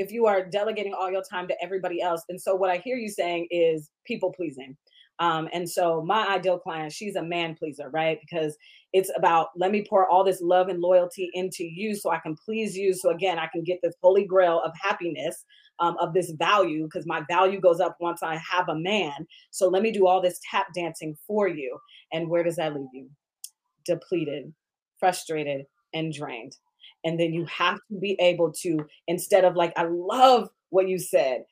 if you are delegating all your time to everybody else. And so what I hear you saying is people pleasing. Um, and so my ideal client, she's a man pleaser, right? Because it's about let me pour all this love and loyalty into you so I can please you. So again, I can get this holy grail of happiness, um, of this value, because my value goes up once I have a man. So let me do all this tap dancing for you. And where does that leave you? Depleted, frustrated, and drained. And then you have to be able to, instead of like, I love what you said.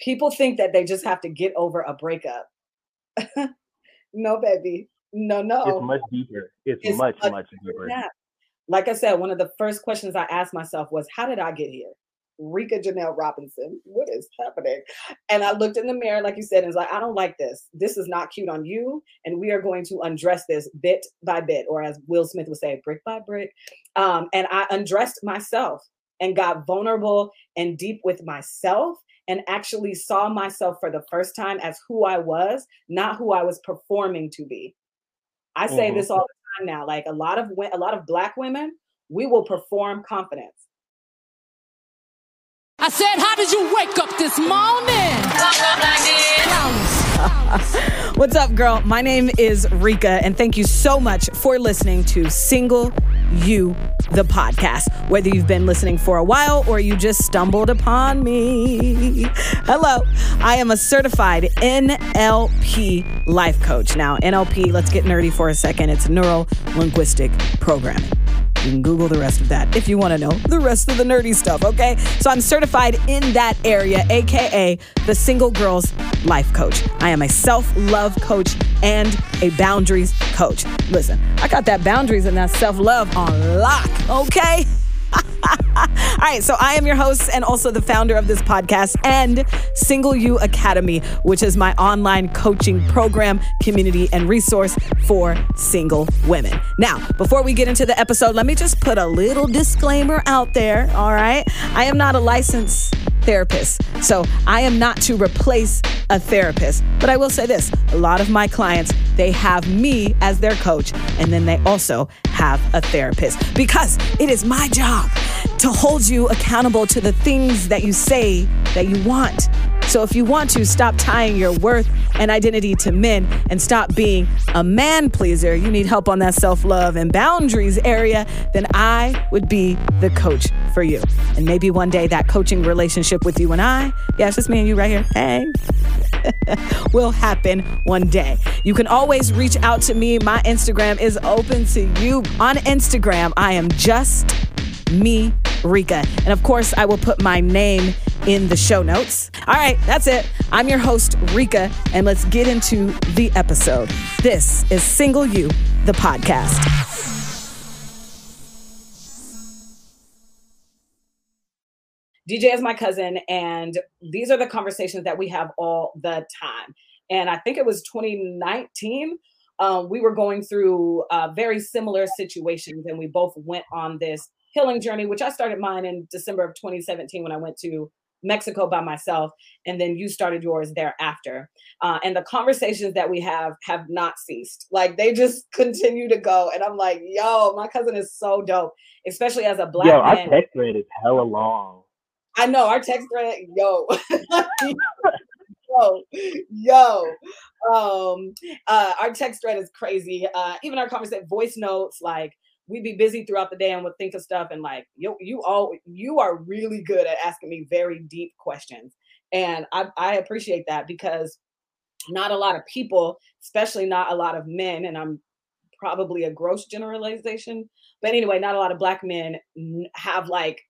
People think that they just have to get over a breakup. no, baby. No, no. It's much deeper. It's, it's much, much, much deeper. Like I said, one of the first questions I asked myself was, How did I get here? Rika Janelle Robinson, what is happening? And I looked in the mirror, like you said, and was like, I don't like this. This is not cute on you. And we are going to undress this bit by bit, or as Will Smith would say, brick by brick. Um, and I undressed myself and got vulnerable and deep with myself and actually saw myself for the first time as who I was, not who I was performing to be. I say mm-hmm. this all the time now. Like a lot of a lot of black women, we will perform confidence. I said, how did you wake up this morning? What's up, girl? My name is Rika, and thank you so much for listening to Single You, the podcast. Whether you've been listening for a while or you just stumbled upon me. Hello, I am a certified NLP life coach. Now, NLP, let's get nerdy for a second. It's neuro linguistic programming. You can Google the rest of that if you want to know the rest of the nerdy stuff, okay? So I'm certified in that area, AKA the Single Girls Life Coach. I am a self love coach and a boundaries coach. Listen, I got that boundaries and that self love on lock, okay? All right, so I am your host and also the founder of this podcast and Single You Academy, which is my online coaching program, community, and resource for single women. Now, before we get into the episode, let me just put a little disclaimer out there. All right, I am not a licensed therapist, so I am not to replace a therapist. But I will say this a lot of my clients, they have me as their coach, and then they also have a therapist because it is my job to hold you accountable to the things that you say that you want. So if you want to stop tying your worth and identity to men and stop being a man pleaser, you need help on that self love and boundaries area, then I would be the coach for you. And maybe one day that coaching relationship with you and I, yeah, it's just me and you right here, hey, will happen one day. You can always reach out to me. My Instagram is open to you. On Instagram, I am just me, Rika. And of course, I will put my name in the show notes. All right, that's it. I'm your host, Rika, and let's get into the episode. This is Single You, the podcast. DJ is my cousin, and these are the conversations that we have all the time. And I think it was 2019. Um, we were going through uh, very similar situations, and we both went on this healing journey, which I started mine in December of 2017 when I went to Mexico by myself, and then you started yours thereafter. Uh, and the conversations that we have have not ceased. Like they just continue to go. And I'm like, yo, my cousin is so dope, especially as a black yo, man. Our text thread is hella long. I know our text thread, yo. yo, yo. Um, uh, our text thread is crazy. Uh, even our conversation, voice notes, like we'd be busy throughout the day and would think of stuff and like you you all you are really good at asking me very deep questions. And I, I appreciate that because not a lot of people especially not a lot of men and i'm probably a gross generalization but anyway not a lot of black men have like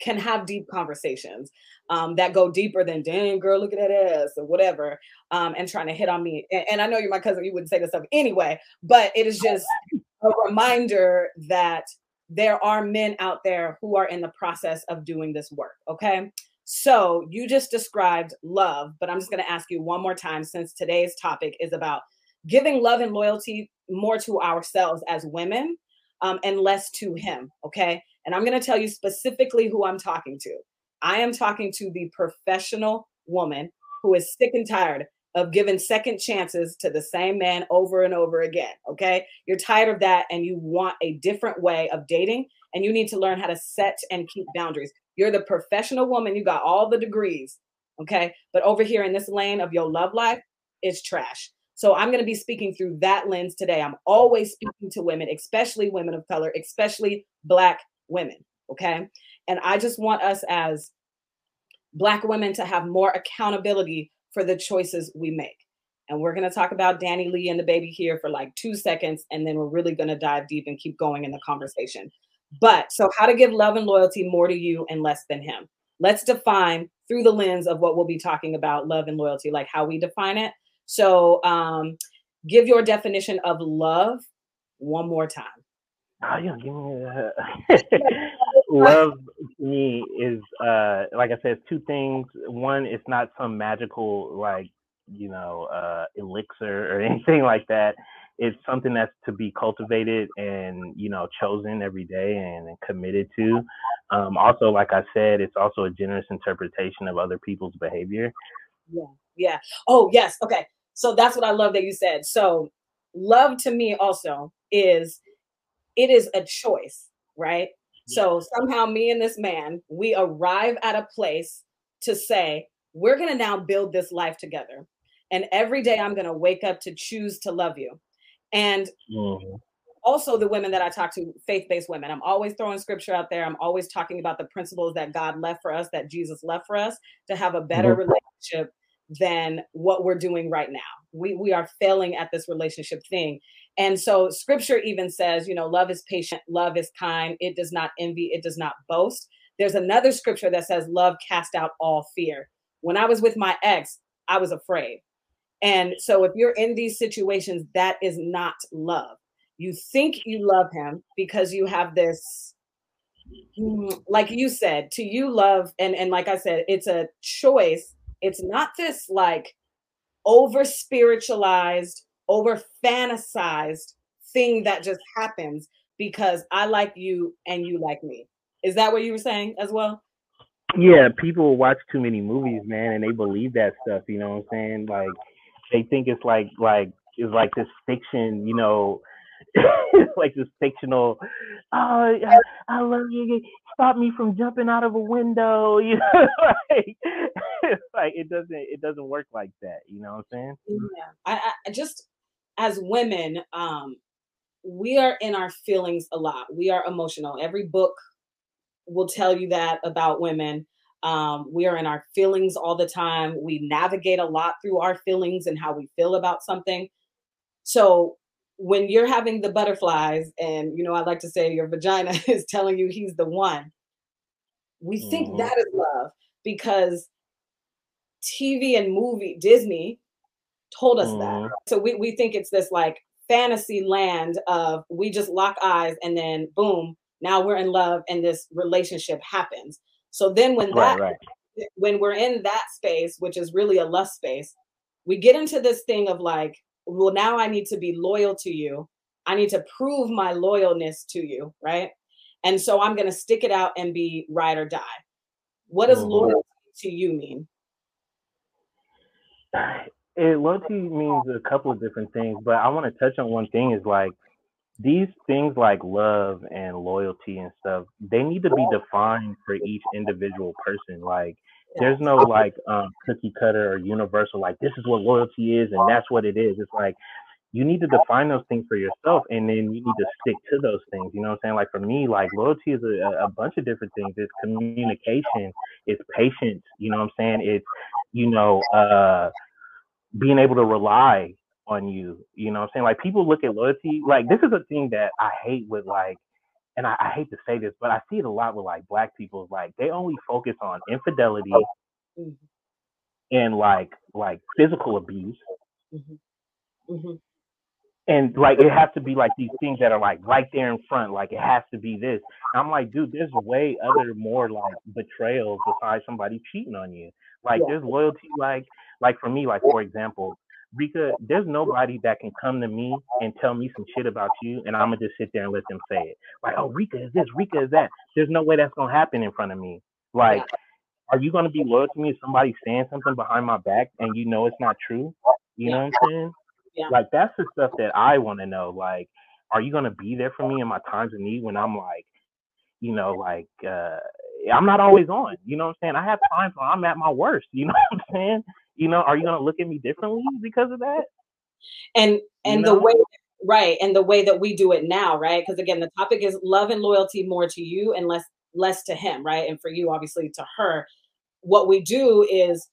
can have deep conversations um, that go deeper than dang girl look at that ass or whatever um, and trying to hit on me. And, and i know you're my cousin you wouldn't say this stuff anyway but it is just a reminder that there are men out there who are in the process of doing this work. Okay. So you just described love, but I'm just going to ask you one more time since today's topic is about giving love and loyalty more to ourselves as women um, and less to him. Okay. And I'm going to tell you specifically who I'm talking to. I am talking to the professional woman who is sick and tired of giving second chances to the same man over and over again. Okay. You're tired of that and you want a different way of dating and you need to learn how to set and keep boundaries. You're the professional woman. You got all the degrees. Okay. But over here in this lane of your love life, it's trash. So I'm going to be speaking through that lens today. I'm always speaking to women, especially women of color, especially Black women. Okay. And I just want us as Black women to have more accountability for the choices we make. And we're going to talk about DaniLeigh and DaBaby here for like two seconds. And then we're really going to dive deep and keep going in the conversation. But so, how to give love and loyalty more to you and less than him. Let's define through the lens of what we'll be talking about love and loyalty, like how we define it. So, um, give your definition of love one more time. Oh, yeah, give me that. love to me is uh like I said, two things. One, it's not some magical like you know uh elixir or anything like that. It's something that's to be cultivated and you know chosen every day and, and committed to. Um, also, like I said, it's also a generous interpretation of other people's behavior. Yeah, yeah. Oh, yes. Okay. So that's what I love that you said. So love to me also is it is a choice, right? So somehow me and this man, we arrive at a place to say, we're going to now build this life together. And every day I'm going to wake up to choose to love you. And mm-hmm. also the women that I talk to, faith-based women, I'm always throwing scripture out there. I'm always talking about the principles that God left for us, that Jesus left for us to have a better mm-hmm. relationship than what we're doing right now. We we are failing at this relationship thing. And so scripture even says, you know, love is patient, love is kind, it does not envy, it does not boast. There's another scripture that says love cast out all fear. When I was with my ex, I was afraid. And so if you're in these situations, that is not love. You think you love him because you have this mm, like you said, to you love and and like I said, it's a choice. It's not this like over spiritualized over fantasized thing that just happens because I like you and you like me. Is that what you were saying as well? Yeah, people watch too many movies, man, and they believe that stuff. You know what I'm saying? Like they think it's like like it's like this fiction, you know, like this fictional. Oh, I, I love you. Stop me from jumping out of a window. You know, like, like it doesn't it doesn't work like that. You know what I'm saying? Yeah, I, I just as women, um, we are in our feelings a lot. We are emotional. Every book will tell you that about women. Um, we are in our feelings all the time. We navigate a lot through our feelings and how we feel about something. So when you're having the butterflies, and you know, I like to say your vagina is telling you he's the one, we think mm-hmm. that is love because TV and movie, Disney told us mm. that. Mm-hmm. So we, we think it's this like fantasy land of we just lock eyes and then boom, now we're in love and this relationship happens. So then when that right, right. when we're in that space, which is really a lust space, we get into this thing of like, well, now I need to be loyal to you. I need to prove my loyalness to you, right? And so I'm going to stick it out and be ride or die. What does mm-hmm. loyalty to you mean? It loyalty means a couple of different things, but I want to touch on one thing is like these things like love and loyalty and stuff, they need to be defined for each individual person. Like there's no like um, cookie cutter or universal like this is what loyalty is and that's what it is. It's like you need to define those things for yourself and then you need to stick to those things. You know what I'm saying? Like for me, like loyalty is a, a bunch of different things. It's communication, it's patience, you know what I'm saying? It's, you know, uh being able to rely on you. You know I'm saying? Like people look at loyalty, like this is a thing that I hate with like, and I, I hate to say this, but I see it a lot with like black people. Like they only focus on infidelity mm-hmm. and like like physical abuse. Mm-hmm. Mm-hmm. And like it has to be like these things that are like right there in front, like it has to be this. And I'm like, dude, there's way other more like betrayals besides somebody cheating on you. Like yeah. there's loyalty, like like for me, like for example, Rika, there's nobody that can come to me and tell me some shit about you, and I'm gonna just sit there and let them say it. Like, oh, Rika is this, Rika is that. There's no way that's gonna happen in front of me. Like, are you gonna be loyal to me if somebody's saying something behind my back and you know it's not true? You know what I'm saying? Yeah. Like that's the stuff that I want to know. Like, are you gonna be there for me in my times of need when I'm like, you know, like uh I'm not always on. You know what I'm saying? I have times when I'm at my worst. You know what I'm saying? You know, are you gonna look at me differently because of that? And and You the way right and the way that we do it now, right? Because again, the topic is love and loyalty more to you and less less to him, right? And for you, obviously, to her. What we do is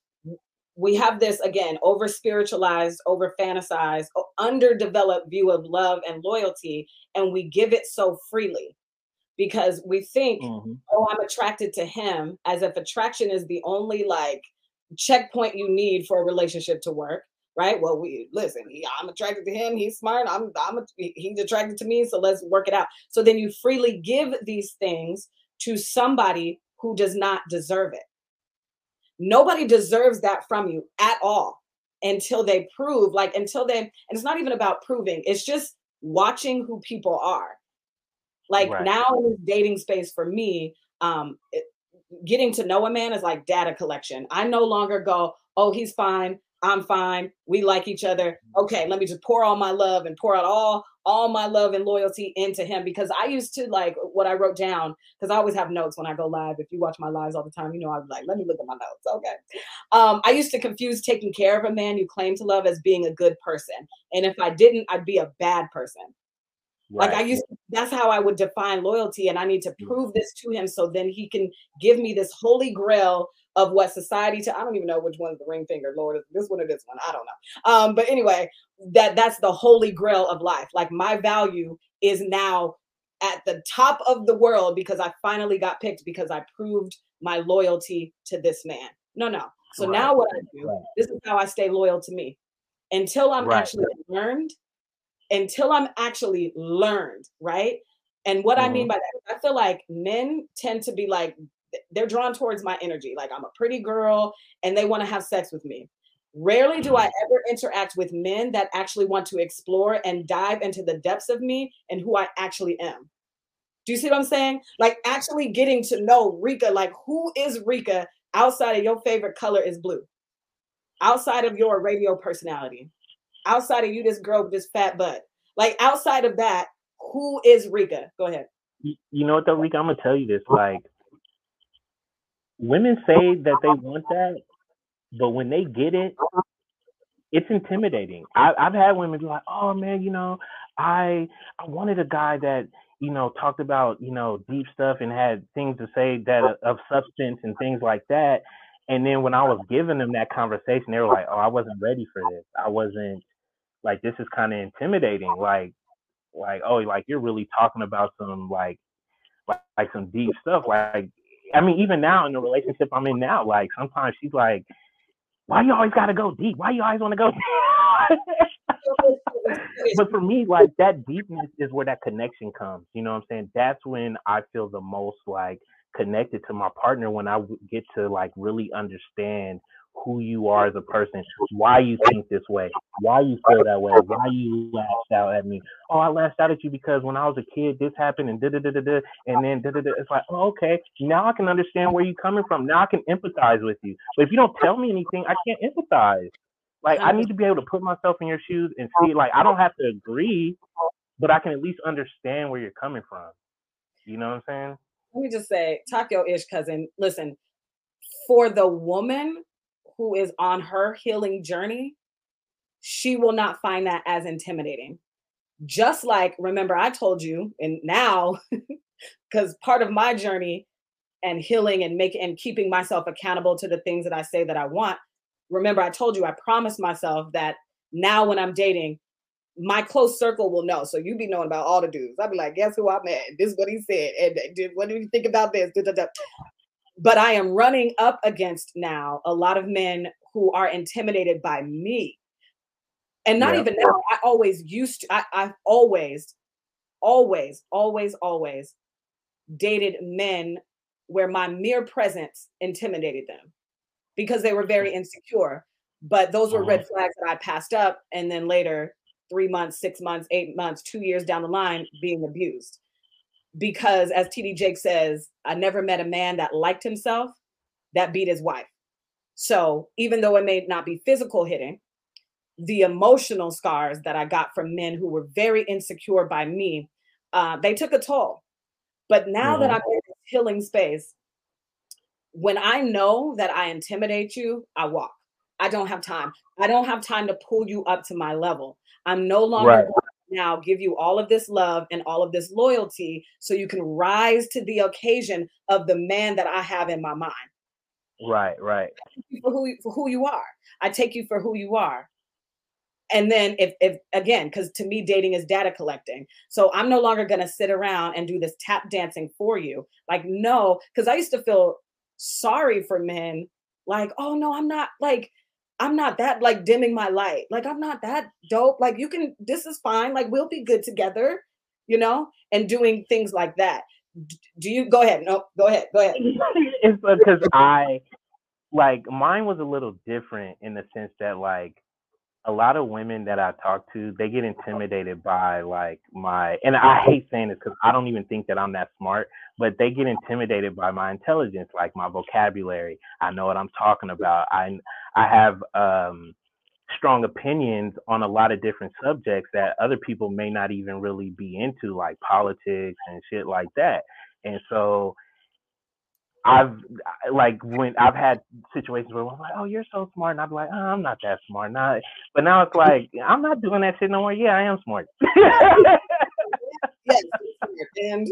we have this again over spiritualized, over fantasized, underdeveloped view of love and loyalty, and we give it so freely because we think Mhm. oh, I'm attracted to him, as if attraction is the only like checkpoint you need for a relationship to work, right? Well, we listen, he, I'm attracted to him, he's smart, I'm I'm he's attracted to me, so let's work it out. So then you freely give these things to somebody who does not deserve it. Nobody deserves that from you at all until they prove like until they and it's not even about proving, it's just watching who people are like Right. now in this dating space for me um it- getting to know a man is like data collection. I no longer go oh he's fine. I'm fine. We like each other. Okay let me just pour all my love and pour out all all my love and loyalty into him. Because i used to like what i wrote down because i always have notes when i go live. If you watch my lives all the time you know i'm like let me look at my notes. Okay. Um i used to confuse taking care of a man you claim to love as being a good person. And if i didn't i'd be a bad person like I used to, that's how I would define loyalty. And I need to Mm. prove this to him so then he can give me this holy grail of what society to I don't even know which one's the ring finger, Lord, this one or this one. I don't know. Um, but anyway, that that's the holy grail of life. Like my value is now at the top of the world because I finally got picked because I proved my loyalty to this man. No, no. So Right. now what I do, Right. this is how I stay loyal to me. Until I'm Right. actually learned until I'm actually learned, right? And what I mean mm-hmm. by that, I feel like men tend to be like, they're drawn towards my energy. Like I'm a pretty girl and they want to have sex with me. Rarely do I mm-hmm. ever interact with men that actually want to explore and dive into the depths of me and who I actually am. Do you see what I'm saying? Like actually getting to know Rika, like who is Rika outside of your favorite color is blue, outside of your radio personality, outside of you, this girl with this fat butt. Like outside of that, who is Rika? Go ahead. You, know what though, Rika? I'm gonna tell you this. Like, women say that they want that, but when they get it, it's intimidating. I, I've had women be like, "Oh man, you know, I I wanted a guy that you know talked about you know deep stuff and had things to say that uh, of substance and things like that." And then when I was giving them that conversation, they were like, "Oh, I wasn't ready for this. I wasn't like this is kind of intimidating. Like, like oh, like you're really talking about some like like, like some deep stuff. Like, I mean, even now in the relationship I'm in now, like sometimes she's like, "Why you always gotta go deep? Why you always want to go?" deep?" but for me, like that deepness is where that connection comes. You know what I'm saying? That's when I feel the most like connected to my partner when I get to like really understand who you are as a person, why you think this way, why you feel that way, why you lashed out at me. Oh, I lashed out at you because when I was a kid, this happened and da da da da da, and then da da da. It's like, oh, okay, now I can understand where you're coming from. Now I can empathize with you. But if you don't tell me anything, I can't empathize. Like I need to be able to put myself in your shoes and see. Like I don't have to agree, but I can at least understand where you're coming from. You know what I'm saying? Let me just say, your ish cousin. Listen, for the woman who is on her healing journey, she will not find that as intimidating. Just like, remember, I told you, and now, because part of my journey and healing and making and keeping myself accountable to the things that I say that I want. Remember, I told you I promised myself that now when I'm dating, my close circle will know. So you be knowing about all the dudes. I'll be like, guess who I met? This is what he said. And uh, did what do you think about this? But I am running up against now a lot of men who are intimidated by me. And not Yeah. even now. I always used to, I, I've always, always, always, always dated men where my mere presence intimidated them because they were very mm. insecure. But those were uh-huh. red flags that I passed up. And then later, three months, six months, eight months, two years down the line, being abused. Because as TD Jake says, I never met a man that liked himself that beat his wife. So even though it may not be physical hitting, the emotional scars that I got from men who were very insecure by me, uh, they took a toll. But now that Mhm. I'm in this healing space, when I know that I intimidate you, I walk. I don't have time. I don't have time to pull you up to my level. I'm no longer Right. Now give you all of this love and all of this loyalty so you can rise to the occasion of the man that I have in my mind. Right, right. for who you- for who you are. I take you for who you are. And then if if again, because to me dating is data collecting. So I'm no longer gonna sit around and do this tap dancing for you. Like no, because I used to feel sorry for men. Like oh no, I'm not like I'm not that like dimming my light. Like I'm not that dope. Like you can this is fine. Like we'll be good together, you know, and doing things like that. Do you go ahead? No, go ahead. Go ahead. it's because I like mine was a little different in the sense that like a lot of women that I talk to, they get intimidated by like my and I hate saying this because I don't even think that I'm that smart, but they get intimidated by my intelligence, like my vocabulary. I know what I'm talking about. I I have um strong opinions on a lot of different subjects that other people may not even really be into, like politics and shit like that. And so I've like when I've had situations where I'm like, "Oh, you're so smart," and I'd be like, oh, "I'm not that smart." Not, but now it's like I'm not doing that shit no more. Yeah, I am smart. yes and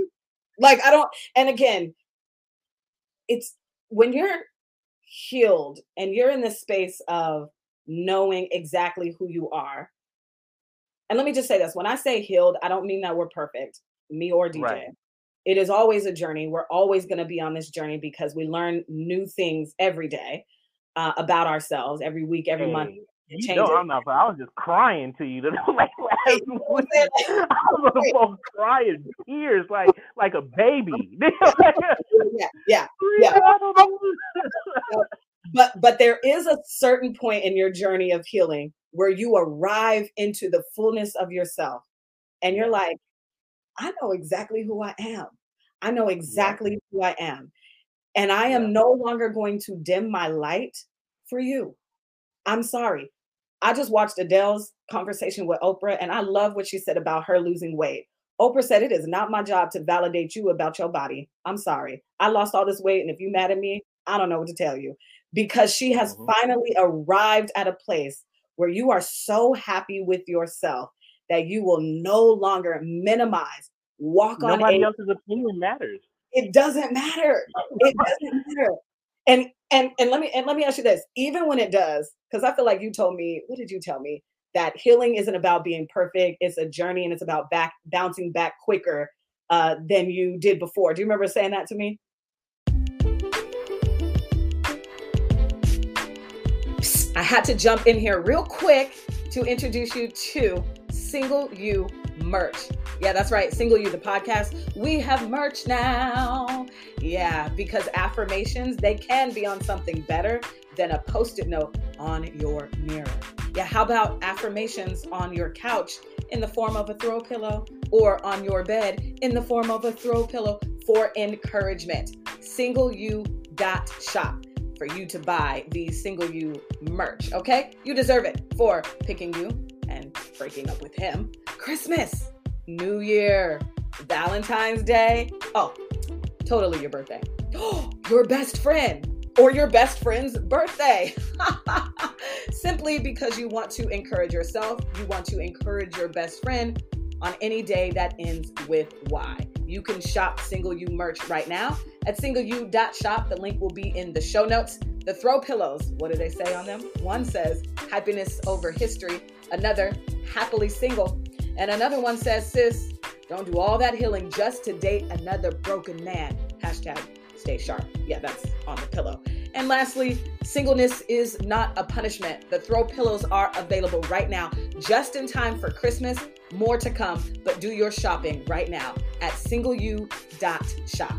like i don't and again it's when you're healed and you're in the space of knowing exactly who you are and let me just say this when i say healed i don't mean that we're perfect me or dj Right. It is always a journey we're always going to be on this journey because we learn new things every day uh, about ourselves every week every month you know. I'm not. I was just crying to you. like last Right, week. I'm saying, I was almost crying tears, like like a baby. yeah yeah Yeah. but but there is a certain point in your journey of healing where you arrive into the fullness of yourself and you're like i know exactly who i am. I know exactly who i am and i am Yeah. no longer going to dim my light for you. I'm sorry. I just watched adele's conversation with oprah and i love what she said about her losing weight. Oprah said it is not my job to validate you about your body. I'm sorry. I lost all this weight and if you're mad at me i don't know what to tell you. Because she has Mhm. finally arrived at a place where you are so happy with yourself that you will no longer minimize walk on Nobody else's opinion matters. it doesn't matter. It doesn't matter. And and and let me and let me ask you this. Even when it does because i feel like you told me what did you tell me? That healing isn't about being perfect. It's a journey and it's about back bouncing back quicker uh, than you did before. Do you remember saying that to me? I had to jump in here real quick to introduce you to Single You merch. Yeah, that's right. Single You, the podcast. We have merch now. Yeah, because affirmations, they can be on something better than a post it note on your mirror. Yeah, how about affirmations on your couch in the form of a throw pillow or on your bed in the form of a throw pillow for encouragement? Single You dot shop for you to buy the Single You merch, okay? You deserve it for picking you breaking up with him. Christmas, New Year, Valentine's Day. Oh, totally your birthday. your best friend or your best friend's birthday. Simply because you want to encourage yourself, you want to encourage your best friend on any day that ends with Y. You can shop Single You merch right now at singleu.shop. The link will be in the show notes. The throw pillows, what do they say on them? One says happiness over history, another happily single, and another one says, sis, don't do all that healing just to date another broken man. Hashtag stay sharp. Yeah, that's on the pillow. And lastly, singleness is not a punishment. The throw pillows are available right now, just in time for Christmas. More to come, but do your shopping right now at singleu.shop.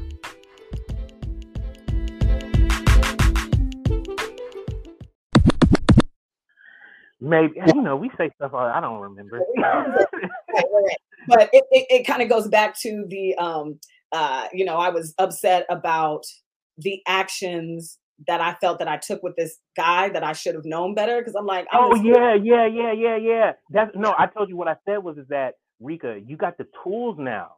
Maybe you know we say stuff I don't remember. But it, it, it kind of goes back to the, um, uh, you know, I was upset about the actions that I felt that I took with this guy that I should have known better because I'm like, I'm oh yeah, yeah, yeah, yeah, yeah. That's no. I told you what I said was is that Rika, you got the tools now.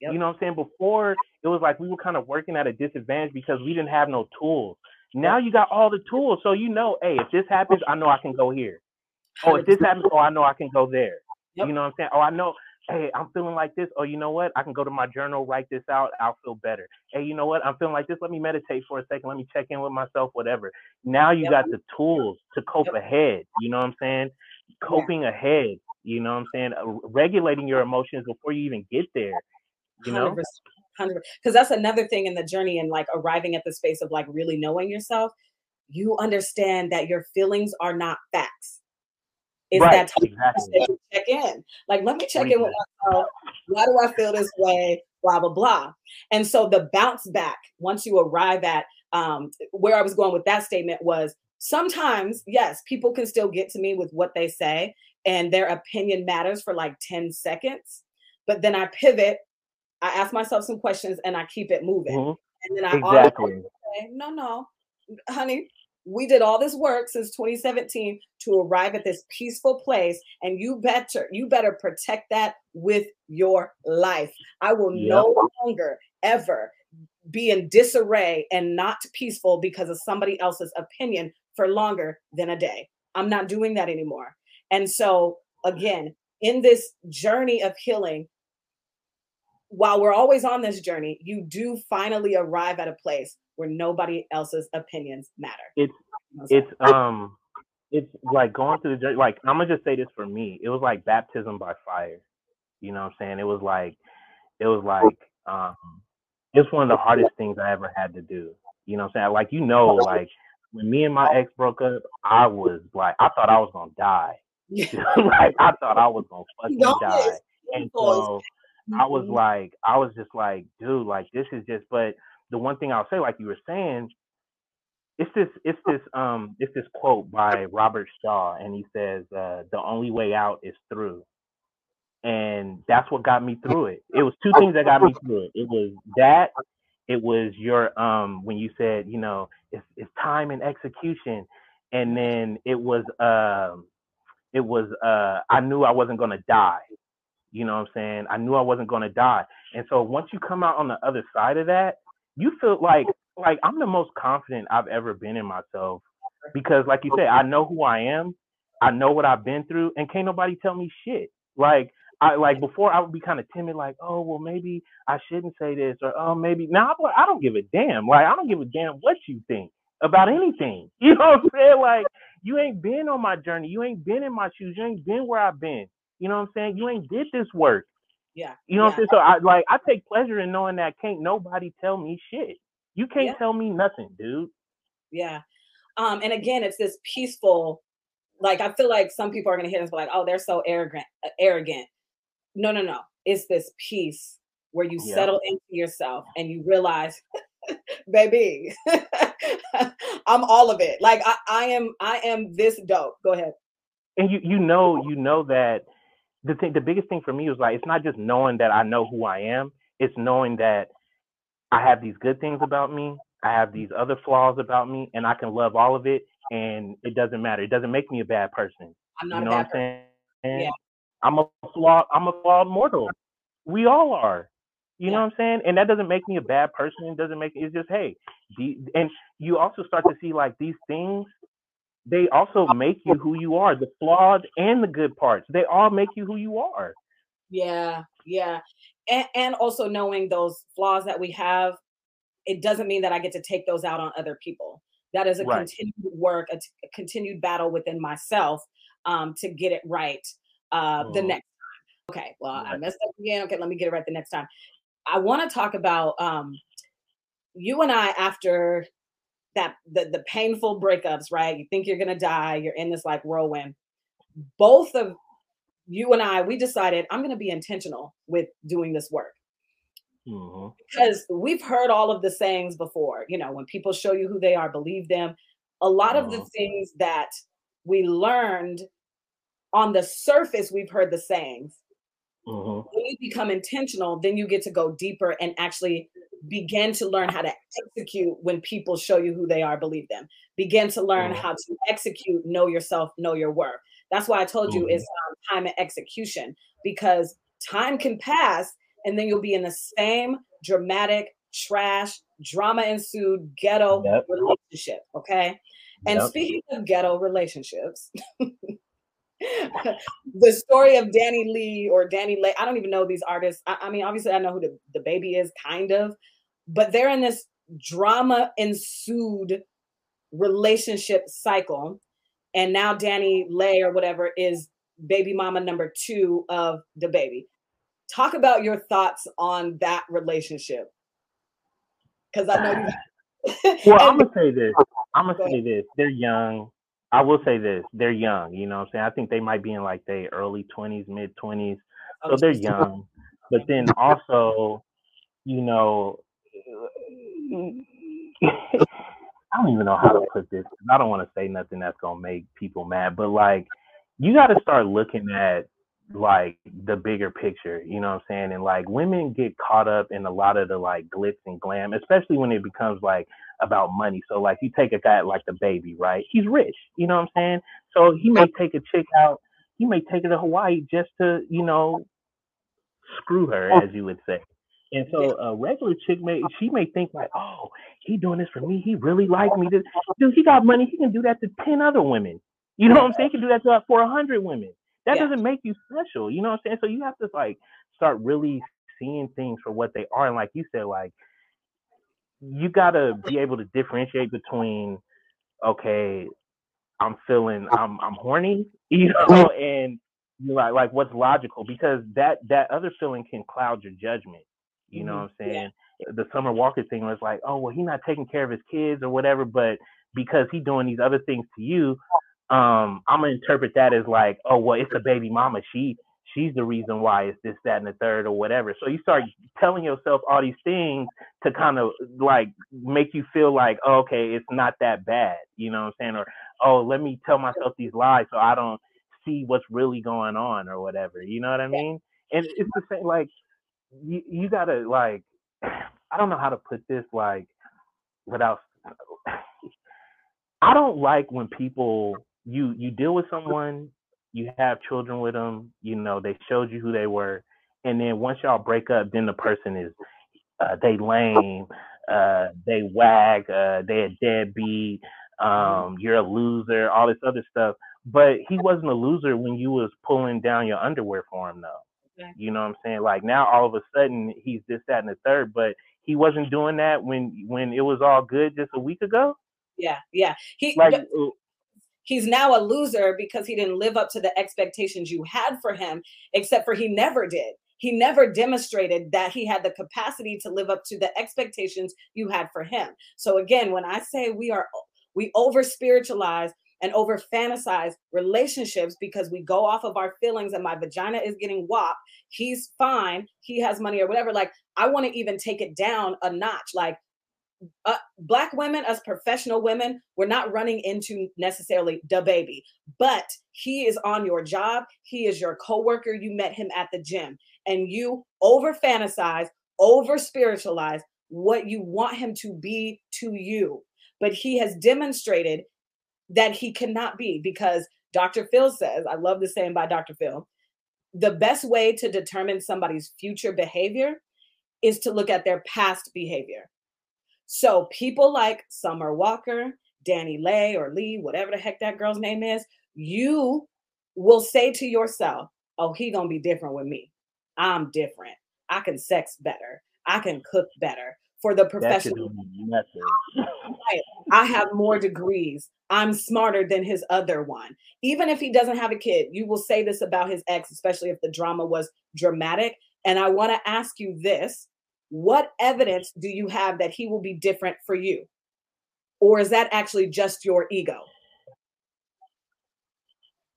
Yep. You know what I'm saying? Before it was like we were kind of working at a disadvantage because we didn't have no tools. Now you got all the tools, so you know, hey, if this happens, I know I can go here. Oh, if this happens, oh, I know I can go there. Yep. You know what I'm saying? Oh, I know. Hey, I'm feeling like this. Oh, you know what? I can go to my journal, write this out. I'll feel better. Hey, you know what? I'm feeling like this. Let me meditate for a second. Let me check in with myself. Whatever. Now you yep. got the tools to cope yep. ahead. You know what I'm saying? Coping yeah. ahead. You know what I'm saying? Uh, regulating your emotions before you even get there. You know. 100 because that's another thing in the journey and like arriving at the space of like really knowing yourself you understand that your feelings are not facts it's right, that time exactly. to check in. Like, let me check in with myself. Why do I feel this way? Blah, blah, blah. And so the bounce back, once you arrive at um, where I was going with that statement was sometimes, yes, people can still get to me with what they say, and their opinion matters for like 10 seconds. But then I pivot, I ask myself some questions, and I keep it moving. Mm-hmm. And then I exactly. say, no, no, honey, we did all this work since 2017 to arrive at this peaceful place and you better you better protect that with your life. I will yep. no longer ever be in disarray and not peaceful because of somebody else's opinion for longer than a day. I'm not doing that anymore. And so again in this journey of healing while we're always on this journey you do finally arrive at a place where nobody else's opinions matter. It's it's um it's like going through the like I'm gonna just say this for me. It was like baptism by fire. You know what I'm saying? It was like it was like um it's one of the hardest things I ever had to do. You know what I'm saying? Like you know, like when me and my ex broke up, I was like I thought I was gonna die. like I thought I was gonna fucking die. And so I was like, I was just like, dude, like this is just but the one thing I'll say, like you were saying, it's this it's this um it's this quote by Robert Shaw, and he says, uh, "The only way out is through." And that's what got me through it. It was two things that got me through it. It was that. It was your um when you said, you know, it's it's time and execution, and then it was um it was uh I knew I wasn't gonna die. You know what I'm saying? I knew I wasn't gonna die. And so once you come out on the other side of that, you feel like like I'm the most confident I've ever been in myself because like you said, I know who I am, I know what I've been through, and can't nobody tell me shit. Like I like before I would be kind of timid, like, oh well maybe I shouldn't say this or oh maybe now nah, I don't give a damn. Like I don't give a damn what you think about anything. You know what I'm saying? Like you ain't been on my journey, you ain't been in my shoes, you ain't been where I've been. You know what I'm saying? You ain't did this work. Yeah. You know yeah. what I'm saying? So I like I take pleasure in knowing that can't nobody tell me shit. You can't yeah. tell me nothing, dude. Yeah. Um, and again, it's this peaceful, like I feel like some people are gonna hear this, like, oh, they're so arrogant, uh, arrogant. No, no, no. It's this peace where you yeah. settle into yourself and you realize, baby, I'm all of it. Like I, I am, I am this dope. Go ahead. And you, you know, you know that the thing, the biggest thing for me was like, it's not just knowing that I know who I am. It's knowing that I have these good things about me. I have these other flaws about me, and I can love all of it. And it doesn't matter. It doesn't make me a bad person. I'm not you know what I'm saying? Yeah. I'm a flawed. I'm a flawed mortal. We all are. You yeah. know what I'm saying? And that doesn't make me a bad person. It doesn't make it's just hey. The, and you also start to see like these things they also make you who you are the flawed and the good parts. They all make you who you are. Yeah yeah. And, and also knowing those flaws that we have it doesn't mean that i get to take those out on other people. That is a right. continued work a, t- a continued battle within myself um, to get it right uh, the mm-hmm. next time. Okay well right. i messed up again. Okay let me get it right the next time. I want to talk about um, you and i after that the, the painful breakups, right? You think you're gonna die, you're in this like whirlwind. Both of you and I, we decided I'm gonna be intentional with doing this work. Mm-hmm. Because we've heard all of the sayings before, you know, when people show you who they are, believe them. A lot mm-hmm. of the mm-hmm. things that we learned on the surface, we've heard the sayings. Mm-hmm. When you become intentional, then you get to go deeper and actually begin to learn how to execute when people show you who they are, believe them. Begin to learn mm-hmm. how to execute, know yourself, know your worth. That's why I told you mm-hmm. it's um, time and execution because time can pass and then you'll be in the same dramatic trash drama ensued ghetto Yep. relationship. Okay. And Yep. speaking of ghetto relationships, the story of DaniLeigh or Danny Lay, I don't even know these artists. I, I mean, obviously, I know who the, DaBaby is, kind of, but they're in this drama ensued relationship cycle. And now Danny Lay or whatever is baby mama number two of DaBaby. Talk about your thoughts on that relationship. Because I know you. Well, I'm gonna say this. I'm gonna Go say this. They're young. I will say this. They're young. You know what I'm saying? I think they might be in like their early 20s, mid 20s. So they're young. But then also, you know, I don't even know how to put this. I don't want to say nothing that's gonna make people mad. But like, you got to start looking at like the bigger picture. You know what I'm saying? And like, women get caught up in a lot of the like glitz and glam, especially when it becomes like about money. So like, you take a guy like DaBaby, right? He's rich. You know what I'm saying? So he may take a chick out. He may take her to Hawaii just to, you know, screw her, oh. as you would say. And so a regular chick may she may think like, oh, he doing this for me. He really like me. This dude, he got money. He can do that to ten other women. You know what I'm saying? He can do that to like, four hundred women. That Yeah. doesn't make you special. You know what I'm saying? So you have to like start really seeing things for what they are. And like you said, like you gotta be able to differentiate between okay, I'm feeling I'm I'm horny, you know, and you like like what's logical because that that other feeling can cloud your judgment. You know Mhm. what I'm saying? The Summer Walker thing was like, oh well, he's not taking care of his kids or whatever, but because he doing these other things to you, um, I'm gonna interpret that as like, oh well, it's a baby mama. She she's the reason why it's this, that, and the third or whatever. So you start telling yourself all these things to kind of like make you feel like, oh, okay, it's not that bad. You know what I'm saying? Or oh, let me tell myself these lies so I don't see what's really going on or whatever. You know what I mean? And it's the same like you, you gotta like I don't know how to put this like without I don't like when people you you deal with someone, you have children with them, you know, they showed you who they were, and then once y'all break up, then the person is uh, they lame, uh, they wag, uh, they a deadbeat, um, you're a loser, all this other stuff. But he wasn't a loser when you was pulling down your underwear for him, though. You know what I'm saying? Like now, all of a sudden, he's this, that, and the third. But he wasn't doing that when when it was all good just a week ago. Yeah, yeah. He Like, he's now a loser because he didn't live up to the expectations you had for him, except for he never did. He never demonstrated that he had the capacity to live up to the expectations you had for him. So again, when I say we are we over spiritualize and over fantasize relationships because we go off of our feelings and my vagina is getting whopped, he's fine, he has money or whatever. Like I want to even take it down a notch. Like uh, black women as professional women we're not running into necessarily DaBaby but he is on your job he is your coworker you met him at the gym and you over fantasize over spiritualize what you want him to be to you. But he has demonstrated that he cannot be because dr phil says i love the saying by dr phil the best way to determine somebody's future behavior is to look at their past behavior so people like Summer Walker, Danny Lay or Lee, whatever the heck that girl's name is, you will say to yourself, "Oh, he gonna be different with me. I'm different. I can sex better. I can cook better." For the professional. I have more degrees. I'm smarter than his other one. Even if he doesn't have a kid, you will say this about his ex, especially if the drama was dramatic. And I want to ask you this what evidence do you have that he will be different for you? Or is that actually just your ego?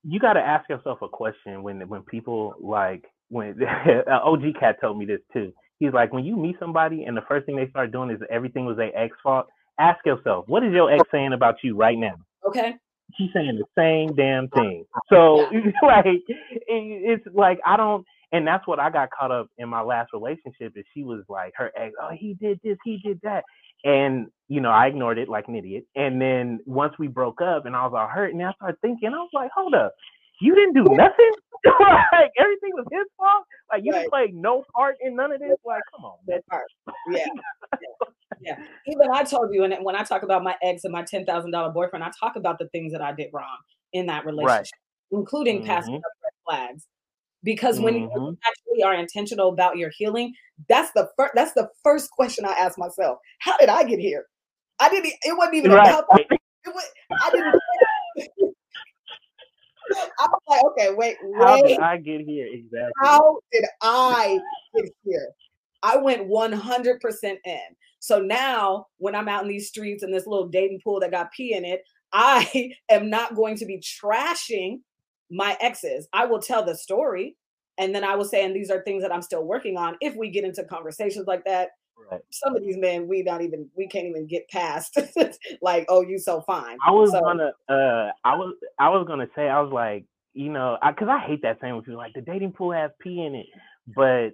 you got to ask yourself a question when when people like when OG Cat told me this too. He's like, when you meet somebody and the first thing they start doing is everything was their ex fault. Ask yourself, what is your ex saying about you right now? Okay. She's saying the same damn thing. So like, it, it's like I don't, and that's what I got caught up in my last relationship. Is she was like her ex, oh he did this, he did that, and you know I ignored it like an idiot. And then once we broke up, and I was all hurt, and I started thinking, I was like, hold up, you didn't do nothing. like everything was his fault. Like you Right. played no part in none of this. Like, come on. That part. Yeah. yeah. Even I told you, and when I talk about my ex and my ten thousand dollar boyfriend, I talk about the things that I did wrong in that relationship, including passing Mhm. up red flags. Because when you Mhm. actually are intentional about your healing, that's the first. That's the first question I ask myself: How did I get here? I didn't. It wasn't even Right. about. It was, I didn't. I was like, okay, wait, wait How did I get here? Exactly. How did I get here? I went 100% in. So now, when I'm out in these streets and this little dating pool that got pee in it, I am not going to be trashing my exes. I will tell the story and then I will say, and these are things that I'm still working on. If we get into conversations like that, Right. some of these men, we not even, we can't even get past like, oh, you so fine. I was So- gonna, uh, I was, I was gonna say, I was like, you know, cause I hate that saying when people like the dating pool has pee in it, but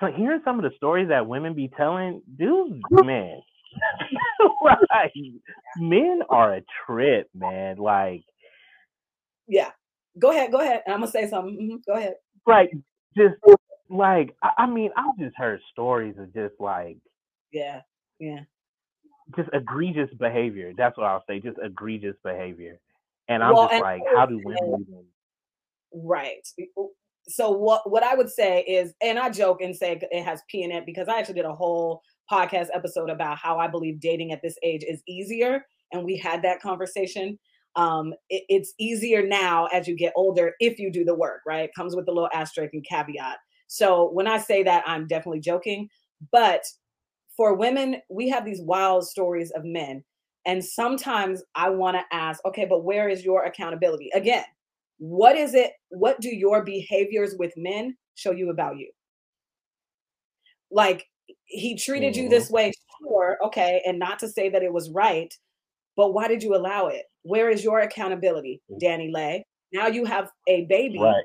so hearing some of the stories that women be telling, dudes, man, like men are a trip, man. Like, Yeah. Go ahead. Go ahead. And I'm going to say something. Mhm, Go ahead. like just like I, I mean, I've just heard stories of just like Yeah. Yeah. just egregious behavior. That's what I'll say, just egregious behavior. And I'm Well, just and like, how do women even? Right. So what what I would say is, and I joke and say it has P in it because I actually did a whole podcast episode about how I believe dating at this age is easier, and we had that conversation. Um, it- it's easier now as you get older if you do the work. Right, comes with a little asterisk and caveat. So when I say that, I'm definitely joking. But for women, we have these wild stories of men, and sometimes I want to ask, okay, but where is your accountability? Again, what is it what do your behaviors with men show you about you like he treated you this way sure okay and not to say that it was right but why did you allow it? Where is your accountability DaniLeigh? Now you have a baby Right.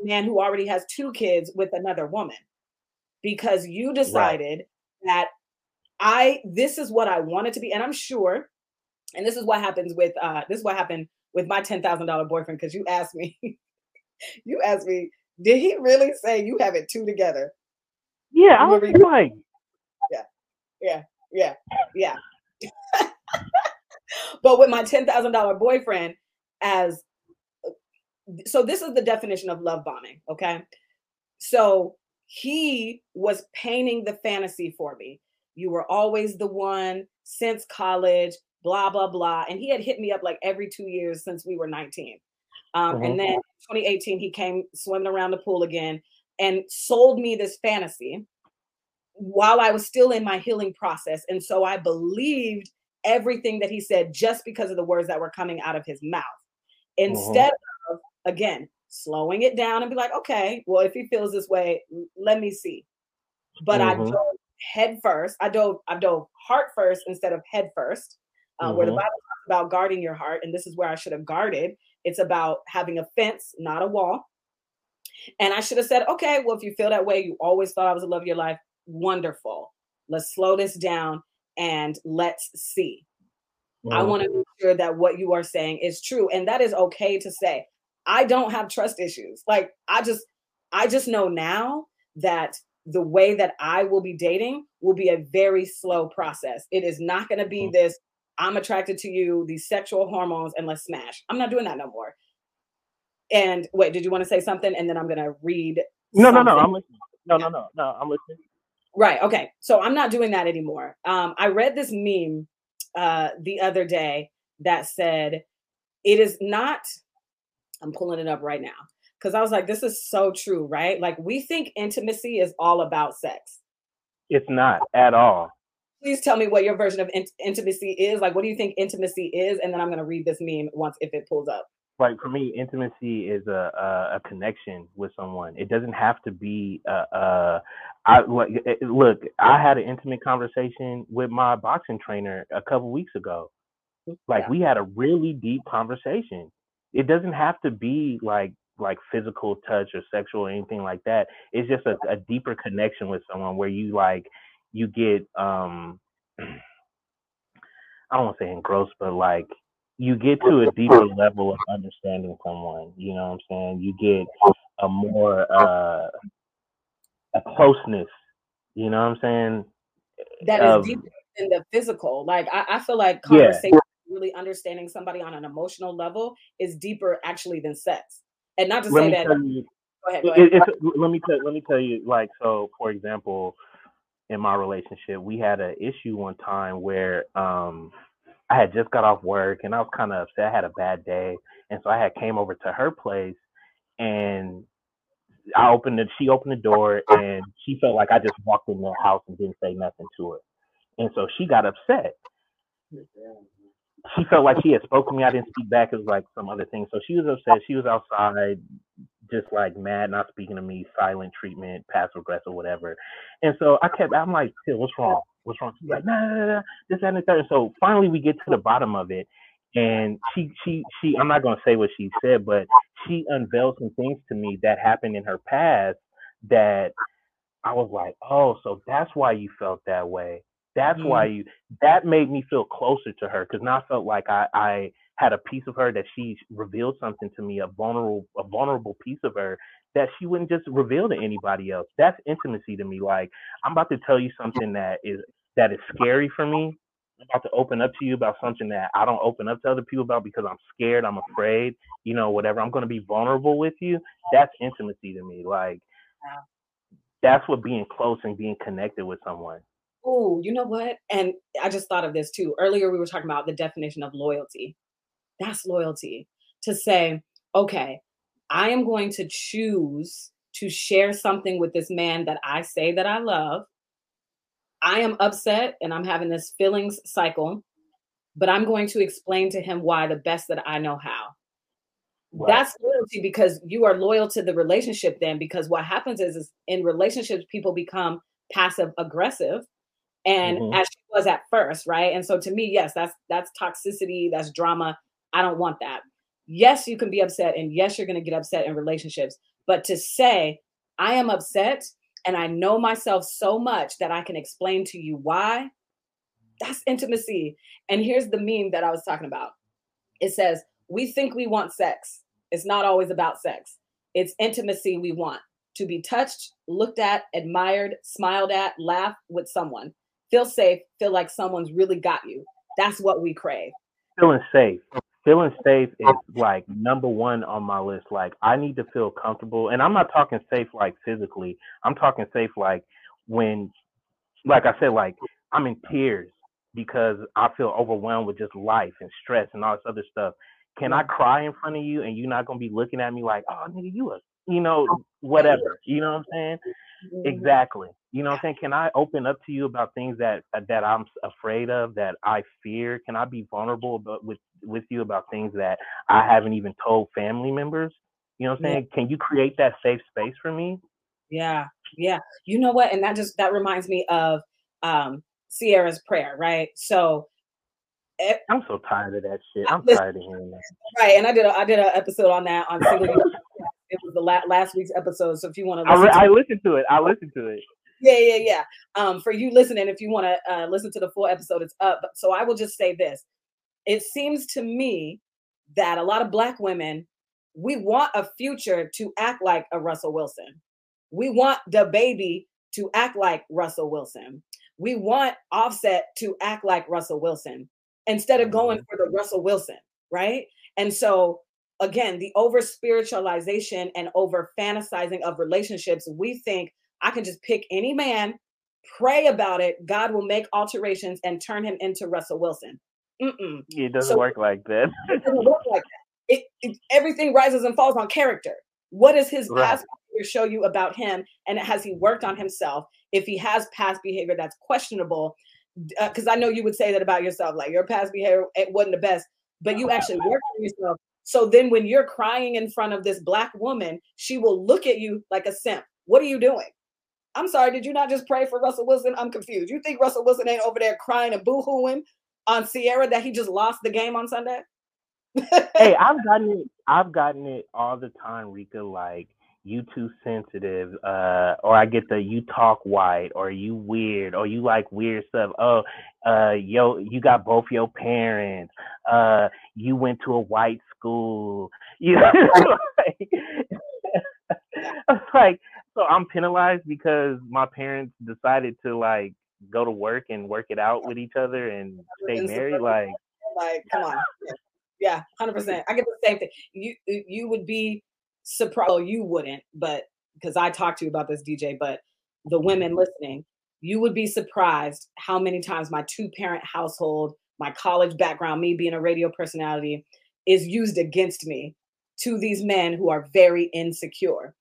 man who already has two kids with another woman. Because you decided that I this is what I wanted to be and I'm sure and this is what happens with uh this is what happened with my $10,000 boyfriend cuz you asked me you asked me did he really say you have it two together? Yeah, I was like, yeah yeah but with my $10,000 boyfriend as so this is the definition of love bombing okay so he was painting the fantasy for me you were always the one since college blah blah blah and he had hit me up like every two years since we were 19 um, Mhm. and then 2018 he came swimming around the pool again and sold me this fantasy while I was still in my healing process. And so I believed everything that he said just because of the words that were coming out of his mouth. Instead of, again, slowing it down and be like, okay, well, if he feels this way, let me see. But I Mhm. dove head first. I dove, I dove heart first instead of head first, uh, where the Mhm. Bible talks about guarding your heart. And this is where I should have guarded. It's about having a fence, not a wall. And I should have said, okay, well, if you feel that way, you always thought I was the love of your life. Wonderful. Let's slow this down and let's see. I Mhm. want to make sure that what you are saying is true. And that is okay to say. I don't have trust issues. Like I just I just know now that the way that I will be dating will be a very slow process. It is not going to be this I'm attracted to you, these sexual hormones and let's smash. I'm not doing that no more. And wait, did you want to say something and then I'm going to read no, no, no. I'm listening. No, no, no, no. I'm listening. Right. Okay. So I'm not doing that anymore. Um, I read this meme uh, the other day that said, it is not, I'm pulling it up right now because I was like, this is so true, right? Like, we think intimacy is all about sex. It's not at all. Please tell me what your version of int- intimacy is. Like, what do you think intimacy is? And then I'm going to read this meme once if it pulls up. Like for me, intimacy is a a, a connection with someone. It doesn't have to be a. a I like it- it- look. I had an intimate conversation with my boxing trainer a couple weeks ago. Like Yeah. we had a really deep conversation. It doesn't have to be like like physical touch or sexual or anything like that. It's just a, a deeper connection with someone where you like you get um I don't want to say engrossed, but like you get to a deeper level of understanding someone. You know what I'm saying? You get a more uh, a closeness. You know what I'm saying? That is Of- deeper than the physical. Like I, I feel like Yeah. conversation, really understanding somebody on an emotional level, is deeper actually than sex. And not to Let say that. you. Go ahead. Go ahead. It, let me tell let me tell you like so for example in my relationship we had an issue one time where um I had just got off work and I was kind of upset I had a bad day and so I had came over to her place and I opened it she opened the door and she felt like I just walked in the house and didn't say nothing to her and so she got upset she felt like she had spoken to me. I didn't speak back. It was like some other thing. So she was upset. She was outside, just like mad, not speaking to me, silent treatment, passive aggressive, whatever. And so I kept, I'm like, what's wrong? What's wrong? She's like, nah, nah, nah, this, that, and the third. So finally we get to the bottom of it. And she, she, she, I'm not to say what she said, but she unveiled some things to me that happened in her past that I was like, oh, so that's why you felt that way. That's mm-hmm. why you, that made me feel closer to her because now I felt like I, I had a piece of her that she revealed something to me, a vulnerable, a vulnerable piece of her that she wouldn't just reveal to anybody else. That's intimacy to me. Like I'm about to tell you something that is that is scary for me. I'm about to open up to you about something that I don't open up to other people about because I'm scared, I'm afraid, you know, whatever. I'm going to be vulnerable with you. That's intimacy to me. Like that's what being close and being connected with someone. Oh, you know what? And I just thought of this too. Earlier, we were talking about the definition of loyalty. That's loyalty to say, okay, I am going to choose to share something with this man that I say that I love. I am upset and I'm having this feelings cycle, but I'm going to explain to him why the best that I know how. Right. That's loyalty because you are loyal to the relationship then because what happens is, is in relationships people become passive aggressive and Mhm. as she was at first, right? And so to me, yes, that's that's toxicity, that's drama. I don't want that. Yes, you can be upset and yes, you're going to get upset in relationships, but to say I am upset and I know myself so much that I can explain to you why, that's intimacy. And here's the meme that I was talking about. It says, "We think we want sex. It's not always about sex. It's intimacy we want. To be touched, looked at, admired, smiled at, laugh with someone. Feel safe, feel like someone's really got you. That's what we crave. feeling safe. Feeling safe is like number one on my list. Like I need to feel comfortable, and I'm not talking safe like physically. I'm talking safe like when, like I said, like I'm in tears because I feel overwhelmed with just life and stress and all this other stuff. Can I cry in front of you and you're not gonna be looking at me like, oh nigga, you a, you know, whatever. You know what I'm saying? Exactly. You know what I'm saying? Can I open up to you about things that that I'm afraid of, that I fear? Can I be vulnerable about, with with you about things that I haven't even told family members? You know what I'm Yeah. saying? Can you create that safe space for me? Yeah, yeah. You know what? And that just that reminds me of um Ciara's prayer, right? So eh, I'm so tired of that shit. I'm Listen, tired of hearing that. right, and I did a, I did an episode on that on single. Use. it was the la- last week's episode. So if you want to I, listen, re- to I listened to it. I listened to it. yeah, yeah, yeah. Um, for you listening, if you want to uh, listen to the full episode, it's up. So I will just say this: it seems to me that a lot of Black women we want a future to act like a Russell Wilson. We want DaBaby to act like Russell Wilson. We want Offset to act like Russell Wilson instead of going for the Russell Wilson, right? And so again, the over spiritualization and over fantasizing of relationships, we think I can just pick any man, pray about it, God will make alterations and turn him into Russell Wilson. Mm-mm. It doesn't So- work like that. It doesn't work like that. It, it- everything rises and falls on character. What does his Right. past behavior show you about him, and has he worked on himself? If he has past behavior that's questionable, because uh, I know you would say that about yourself, like your past behavior it wasn't the best, but you actually worked on yourself. So then, when you're crying in front of this black woman, she will look at you like a simp. What are you doing? I'm sorry, did you not just pray for Russell Wilson? I'm confused. You think Russell Wilson ain't over there crying and boo-hooing on Ciara that he just lost the game on Sunday? hey, I've gotten it. I've gotten it all the time, Rika. Like you too sensitive, uh, or I get the you talk white, or you weird, or you like weird stuff. Oh, uh, yo, you got both your parents. Uh, you went to a white school. You know, like, like, so I'm penalized because my parents decided to like go to work and work it out with each other and stay married. Like, like, come on. Yeah, hundred percent. I get the same thing. You you would be surprised. Well, you wouldn't, but because I talked to you about this, DJ. But the women listening, you would be surprised how many times my two parent household, my college background, me being a radio personality, is used against me to these men who are very insecure.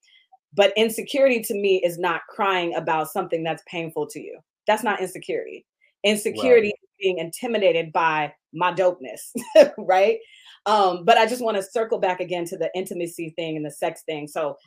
But insecurity to me is not crying about something that's painful to you. That's not insecurity. Insecurity is being intimidated by my dopeness, right? Um, but I just want to circle back again to the intimacy thing and the sex thing. So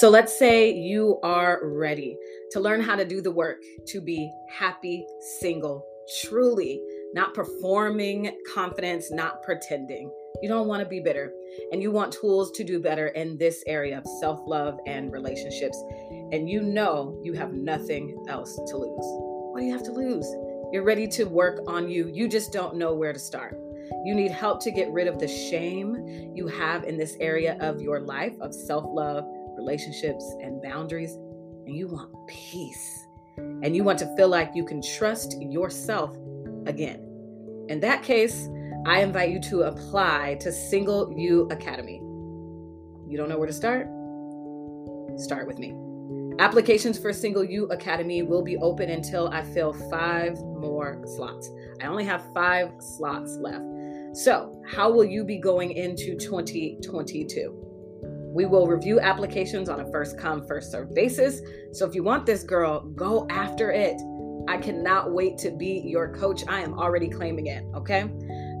So let's say you are ready to learn how to do the work to be happy, single, truly, not performing confidence, not pretending. You don't want to be bitter and you want tools to do better in this area of self love and relationships. And you know you have nothing else to lose. What do you have to lose? You're ready to work on you. You just don't know where to start. You need help to get rid of the shame you have in this area of your life of self love, relationships, and boundaries. And you want peace. And you want to feel like you can trust yourself again. In that case, I invite you to apply to Single You Academy. You don't know where to start? Start with me. Applications for Single You Academy will be open until I fill five more slots. I only have five slots left. So, how will you be going into 2022? We will review applications on a first come, first serve basis. So, if you want this girl, go after it. I cannot wait to be your coach. I am already claiming it. Okay.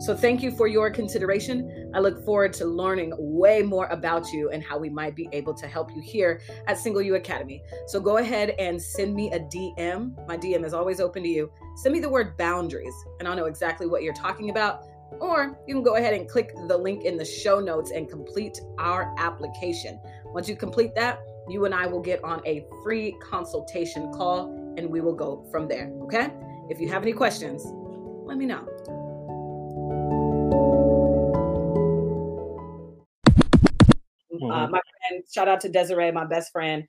So thank you for your consideration. I look forward to learning way more about you and how we might be able to help you here at Single You Academy. So go ahead and send me a DM. My DM is always open to you. Send me the word boundaries, and I'll know exactly what you're talking about. Or you can go ahead and click the link in the show notes and complete our application. Once you complete that, you and I will get on a free consultation call and we will go from there. Okay? If you have any questions, let me know. Mm-hmm. Uh, my friend, shout out to Desiree, my best friend.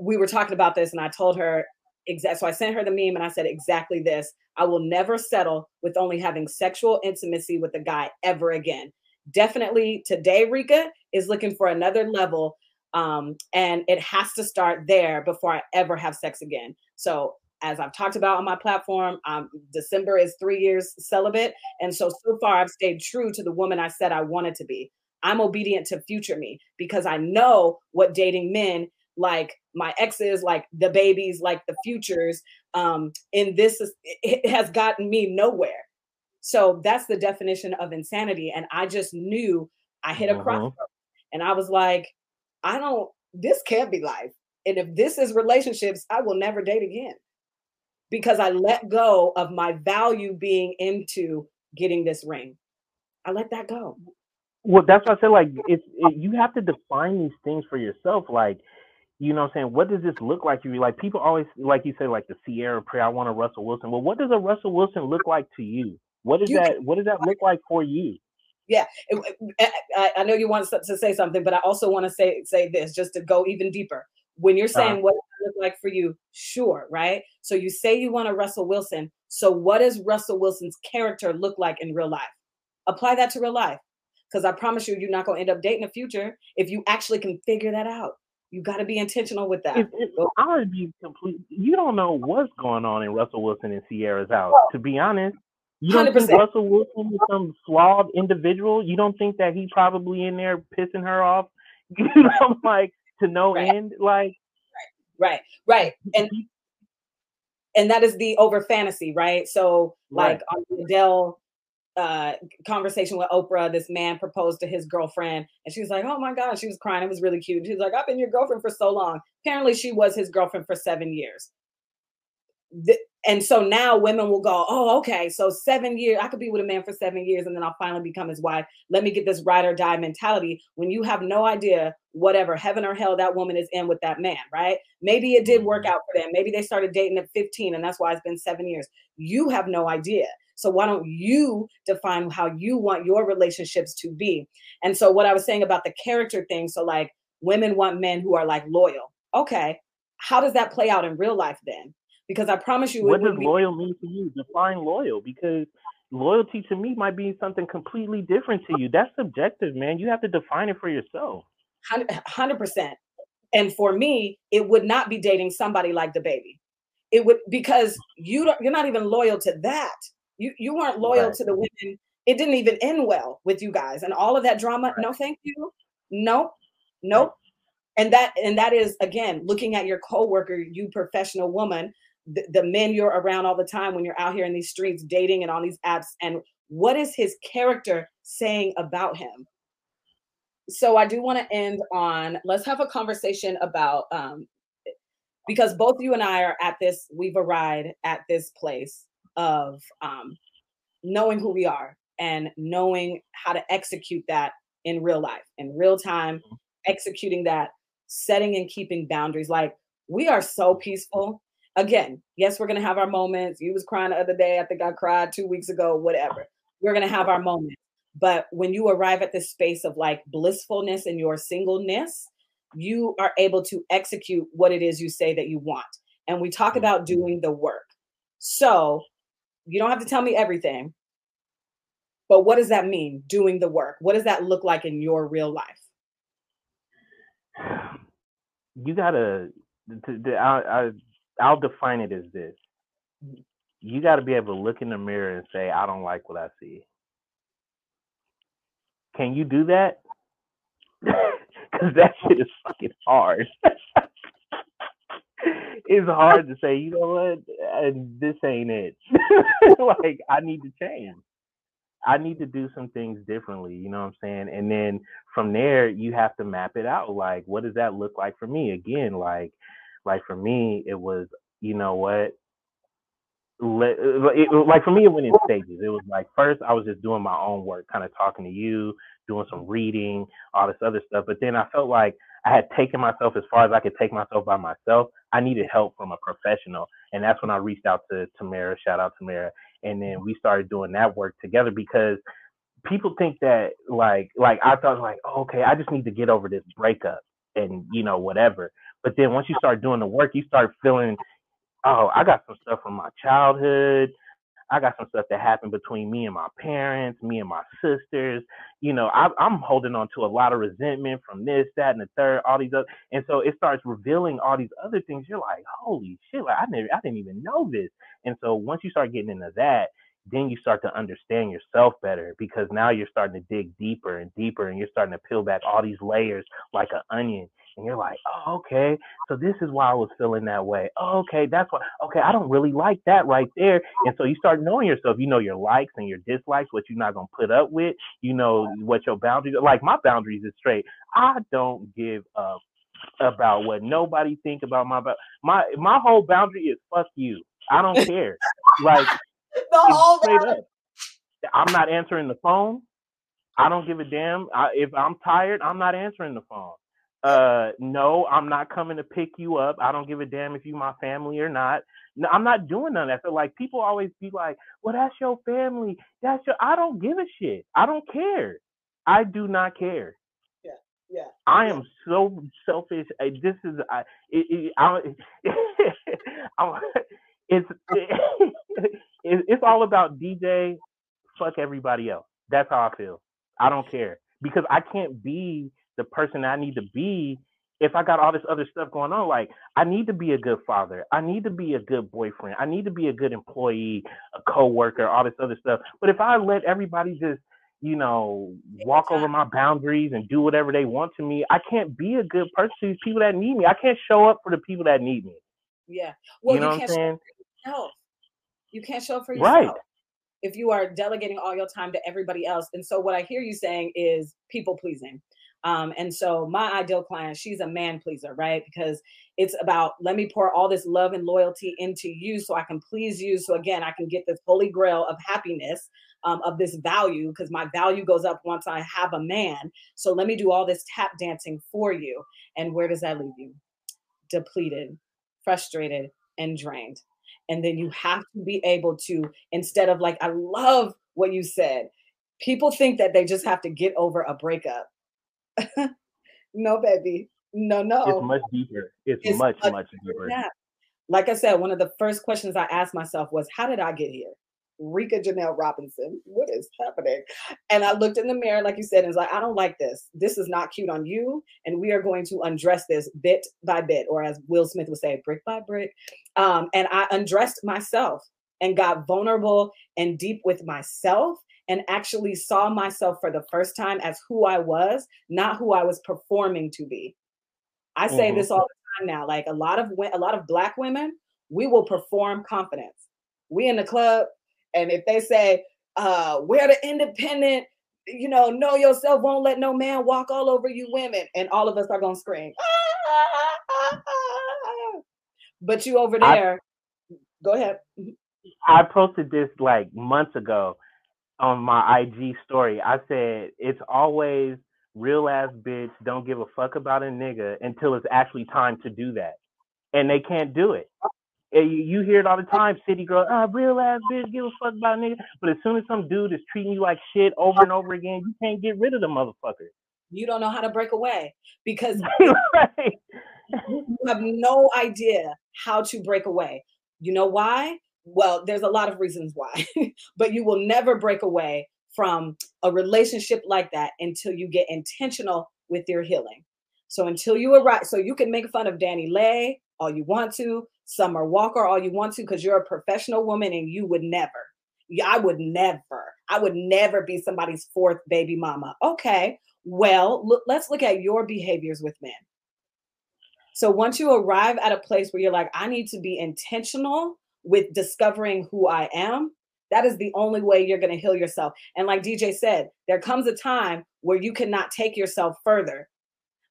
We were talking about this, and I told her exactly. So I sent her the meme, and I said exactly this: I will never settle with only having sexual intimacy with a guy ever again. Definitely today, Rika is looking for another level, um, and it has to start there before I ever have sex again. So as I've talked about on my platform, um, December is three years celibate. And so, so far, I've stayed true to the woman I said I wanted to be. I'm obedient to future me because I know what dating men like my exes, like the babies, like the futures, um, in this is, it has gotten me nowhere. So that's the definition of insanity. And I just knew I hit a uh-huh. crossroad and I was like, I don't, this can't be life. And if this is relationships, I will never date again because I let go of my value being into getting this ring. I let that go. Well, that's what I said. Like, it's it, you have to define these things for yourself. Like, you know, what I'm saying, what does this look like to you? Like, people always, like you say, like the Ciara prayer. I want a Russell Wilson. Well, what does a Russell Wilson look like to you? What does you that? Can, what does that look like for you? Yeah, I, I know you want to say something, but I also want to say say this just to go even deeper. When you're saying uh, what does it look like for you, sure, right? So you say you want a Russell Wilson. So what does Russell Wilson's character look like in real life? Apply that to real life because I promise you, you're not going to end up dating a future if you actually can figure that out. You got to be intentional with that. It, it, I would be complete. You don't know what's going on in Russell Wilson and Ciara's house. To be honest, you don't 100%. think Russell Wilson is some flawed individual? You don't think that he's probably in there pissing her off? You know, like to no right. end, like right, right, and mm-hmm. and that is the over fantasy, right? So, like right. on the Adele uh, conversation with Oprah, this man proposed to his girlfriend, and she was like, "Oh my god," she was crying. It was really cute. She was like, "I've been your girlfriend for so long." Apparently, she was his girlfriend for seven years. th- and so now women will go, oh, okay, so seven years, I could be with a man for seven years and then I'll finally become his wife. Let me get this ride or die mentality when you have no idea whatever heaven or hell that woman is in with that man, right? Maybe it did work Mm-hmm. out for them. Maybe they started dating at 15 and that's why it's been seven years. You have no idea. So why don't you define how you want your relationships to be? And so what I was saying about the character thing, so like women want men who are like loyal. Okay, how does that play out in real life then? Because I promise you, what does be loyal mean to you? Define loyal because loyalty to me might be something completely different to you. That's subjective, man. You have to define it for yourself. hundred percent. And for me, it would not be dating somebody like DaBaby. It would because you don't. You're not even loyal to that. You you weren't loyal Right. to the women. It didn't even end well with you guys, and all of that drama. No, thank you. Nope, nope. And that and that is again looking at your coworker, you professional woman, the, the men you're around all the time when you're out here in these streets dating and on these apps, and what is his character saying about him? so I do want to end on let's have a conversation about um because both you and I are at this we've arrived at this place of um knowing who we are and knowing how to execute that in real life in real time executing that setting and keeping boundaries like we are so peaceful. Again yes we're going to have our moments. You was crying the other day i think i cried 2 weeks ago whatever. We're going to have our moments. But when you arrive at this space of like blissfulness in your singleness, you are able to execute what it is you say that you want. And we talk about doing the work. So you don't have to tell me everything, but what does that mean, doing the work? What does that look like in your real life? You gotta. I, I, I'll define it as this: you got to be able to look in the mirror and say, "I don't like what I see." Can you do that? Because that shit is fucking hard. it's hard to say, you know what, and this ain't it. like I need to change. I need to do some things differently, you know what I'm saying? And then from there you have to map it out. Like, what does that look like for me? Again, like like for me, it was, you know what? Let, it, like for me, it went in stages. It was like first I was just doing my own work, kind of talking to you, doing some reading, all this other stuff. But then I felt like I had taken myself as far as I could take myself by myself. I needed help from a professional, and that's when I reached out to Tamara. Shout out Tamara, and then we started doing that work together because people think that like like I thought like oh, okay, I just need to get over this breakup and you know whatever. But then once you start doing the work, you start feeling oh, I got some stuff from my childhood. I got some stuff that happened between me and my parents, me and my sisters. You know, I, I'm holding on to a lot of resentment from this, that, and the third, all these other, and so it starts revealing all these other things. You're like, holy shit! Like I never, I didn't even know this. And so once you start getting into that, then you start to understand yourself better because now you're starting to dig deeper and deeper, and you're starting to peel back all these layers like an onion and you're like, oh, okay, so this is why I was feeling that way. Oh, okay, that's why. Okay, I don't really like that right there. And so you start knowing yourself. You know your likes and your dislikes, what you're not gonna put up with. You know what your boundaries are. Like my boundaries is straight. I don't give up about what nobody think about my my my whole boundary is fuck you. I don't care. like The whole straight up. I'm not answering the phone. I don't give a damn. I, if I'm tired, I'm not answering the phone. Uh, no, I'm not coming to pick you up. I don't give a damn if you my family or not. No, I'm not doing none of that. So like people always be like, "Well, that's your family. That's your." I don't give a shit. I don't care. I do not care. yeah. Yeah. I am so selfish. Uh, This is I. It, it, I I'm, it's it, it's all about DJ. Fuck everybody else. That's how I feel. I don't care because I can't be the person I need to be if I got all this other stuff going on. Like I need to be a good father. I need to be a good boyfriend. I need to be a good employee, a coworker, all this other stuff. But if I let everybody just you know, walk over my boundaries and do whatever they want to me. I can't be a good person to these people that need me. I can't show up for the people that need me. Yeah. Well, you know you what I'm can't show saying? up for yourself. You can't show up for yourself. Right. If you are delegating all your time to everybody else. And so what I hear you saying is people pleasing. Um, and so my ideal client, she's a man pleaser, right? Because it's about let me pour all this love and loyalty into you so I can please you. So again, I can get this holy grail of happiness, um, of this value, because my value goes up once I have a man. So let me do all this tap dancing for you. And where does that leave you? Depleted, frustrated, and drained. And then you have to be able to, instead of like, I love what you said. People think that they just have to get over a breakup. no, baby. No, no. It's much deeper. It's, it's much, much, much deeper. Like I said, one of the first questions I asked myself was, How did I get here? Rika Janelle Robinson, what is happening? And I looked in the mirror, like you said, and was like, I don't like this. This is not cute on you. And we are going to undress this bit by bit, or as Will Smith would say, brick by brick. Um, and I undressed myself and got vulnerable and deep with myself and actually saw myself for the first time as who I was, not who I was performing to be. I say mm-hmm. this all the time now. Like a lot of a lot of black women, we will perform confidence. We in the club, and if they say, uh, we're the independent, you know, know yourself, won't let no man walk all over you women, and all of us are gonna scream. but you over there, I, go ahead. Mm-hmm. I posted this like months ago on my IG story. I said it's always real ass bitch don't give a fuck about a nigga until it's actually time to do that, and they can't do it. And you, hear it all the time, city girl, ah, real ass bitch, give a fuck about a nigga. But as soon as some dude is treating you like shit over and over again, you can't get rid of the motherfucker. You don't know how to break away because right. you have no idea how to break away. You know why? Well, there's a lot of reasons why, but you will never break away from a relationship like that until you get intentional with your healing. So until you arrive, so you can make fun of DaniLeigh all you want to, Summer Walker all you want to, because you're a professional woman and you would never. I would never. I would never be somebody's fourth baby mama. Okay, well, look, let's look at your behaviors with men. So once you arrive at a place where you're like, I need to be intentional with discovering who I am, that is the only way you're going to heal yourself. And like DJ said, there comes a time where you cannot take yourself further.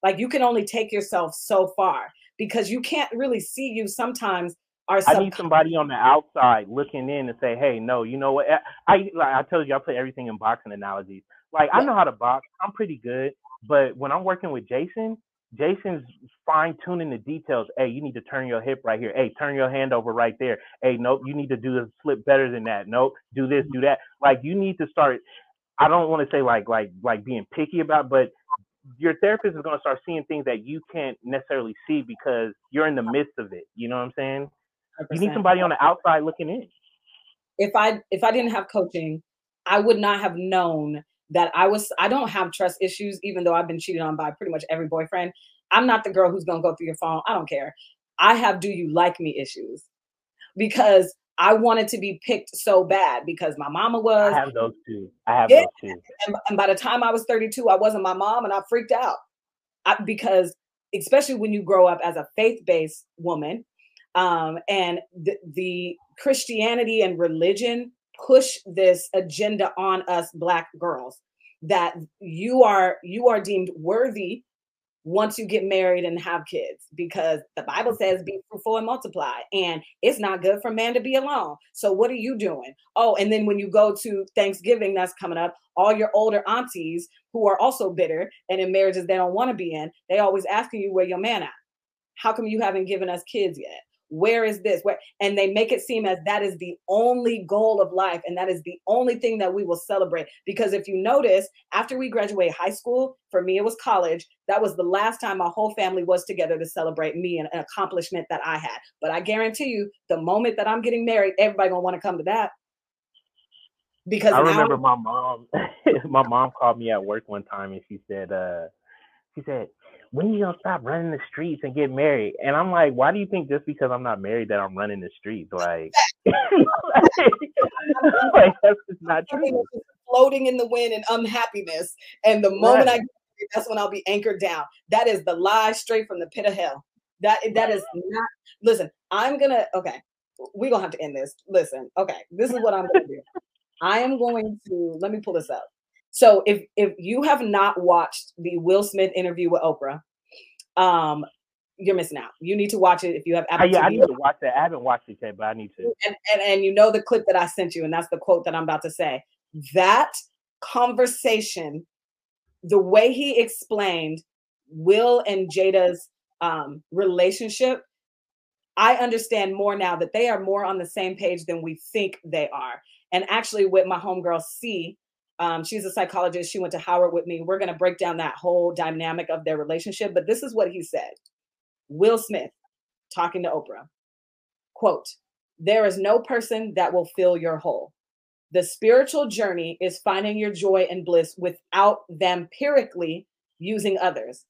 Like you can only take yourself so far because you can't really see you sometimes are I need somebody on the outside looking in and say, "Hey, no, you know what? I like I told you I put everything in boxing analogies. Like I know how to box. I'm pretty good, but when I'm working with Jason, Jason's fine tuning the details. Hey, you need to turn your hip right here. Hey, turn your hand over right there. Hey, nope, you need to do the slip better than that. Nope, do this, do that. Like you need to start. I don't want to say like like like being picky about, but your therapist is going to start seeing things that you can't necessarily see because you're in the midst of it. You know what I'm saying? 100%. You need somebody on the outside looking in. If I if I didn't have coaching, I would not have known that I was I don't have trust issues, even though I've been cheated on by pretty much every boyfriend. I'm not the girl who's gonna go through your phone. I don't care. I have do you like me issues because I wanted to be picked so bad because my mama was. I have those too. I have yeah. those too. And, and, by the time I was 32, I wasn't my mom and I freaked out I, because, especially when you grow up as a faith based woman, um, and the, the Christianity and religion push this agenda on us black girls that you are you are deemed worthy once you get married and have kids because the bible says be fruitful and multiply and it's not good for man to be alone. So what are you doing? Oh and then when you go to thanksgiving that's coming up all your older aunties who are also bitter and in marriages they don't want to be in they always asking you where your man at. How come you haven't given us kids yet where is this? Where and they make it seem as that is the only goal of life and that is the only thing that we will celebrate. Because if you notice after we graduate high school for me it was college that was the last time my whole family was together to celebrate me and an accomplishment that i had. But i guarantee you the moment that i'm getting married everybody gonna want to come to that. Because i remember my mom my mom called me at work one time and she said uh she said when you gonna stop running the streets and get married? And I'm like, why do you think just because I'm not married that I'm running the streets? Like, like that's just not true. Floating in the wind and unhappiness. And the moment right. I that's when I'll be anchored down. That is the lie straight from the pit of hell. That that is not listen, I'm gonna okay. We're gonna have to end this. Listen, okay, this is what I'm gonna do. I am going to let me pull this up. So if if you have not watched the Will Smith interview with Oprah, um, you're missing out. You need to watch it if you have Apple yeah, I need to watch that. I haven't watched it yet, but I need to. and, and and you know the clip that I sent you, and that's the quote that I'm about to say. That conversation, the way he explained Will and Jada's um, relationship, I understand more now that they are more on the same page than we think they are. And actually, with my homegirl C, um, she's a psychologist. She went to Howard with me. We're going to break down that whole dynamic of their relationship. But this is what he said Will Smith talking to Oprah quote, there is no person that will fill your hole. The spiritual journey is finding your joy and bliss without vampirically using others.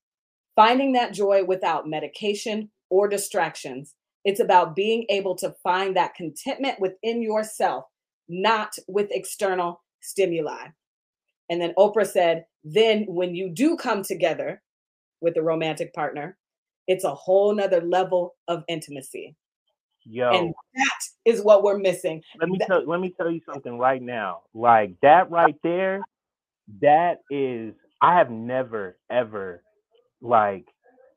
Finding that joy without medication or distractions. It's about being able to find that contentment within yourself, not with external stimuli. And then Oprah said, then when you do come together with a romantic partner, it's a whole nother level of intimacy. Yo, And that is what we're missing. let me that- tell let me tell you something right now. Like that right there, that is I have never ever like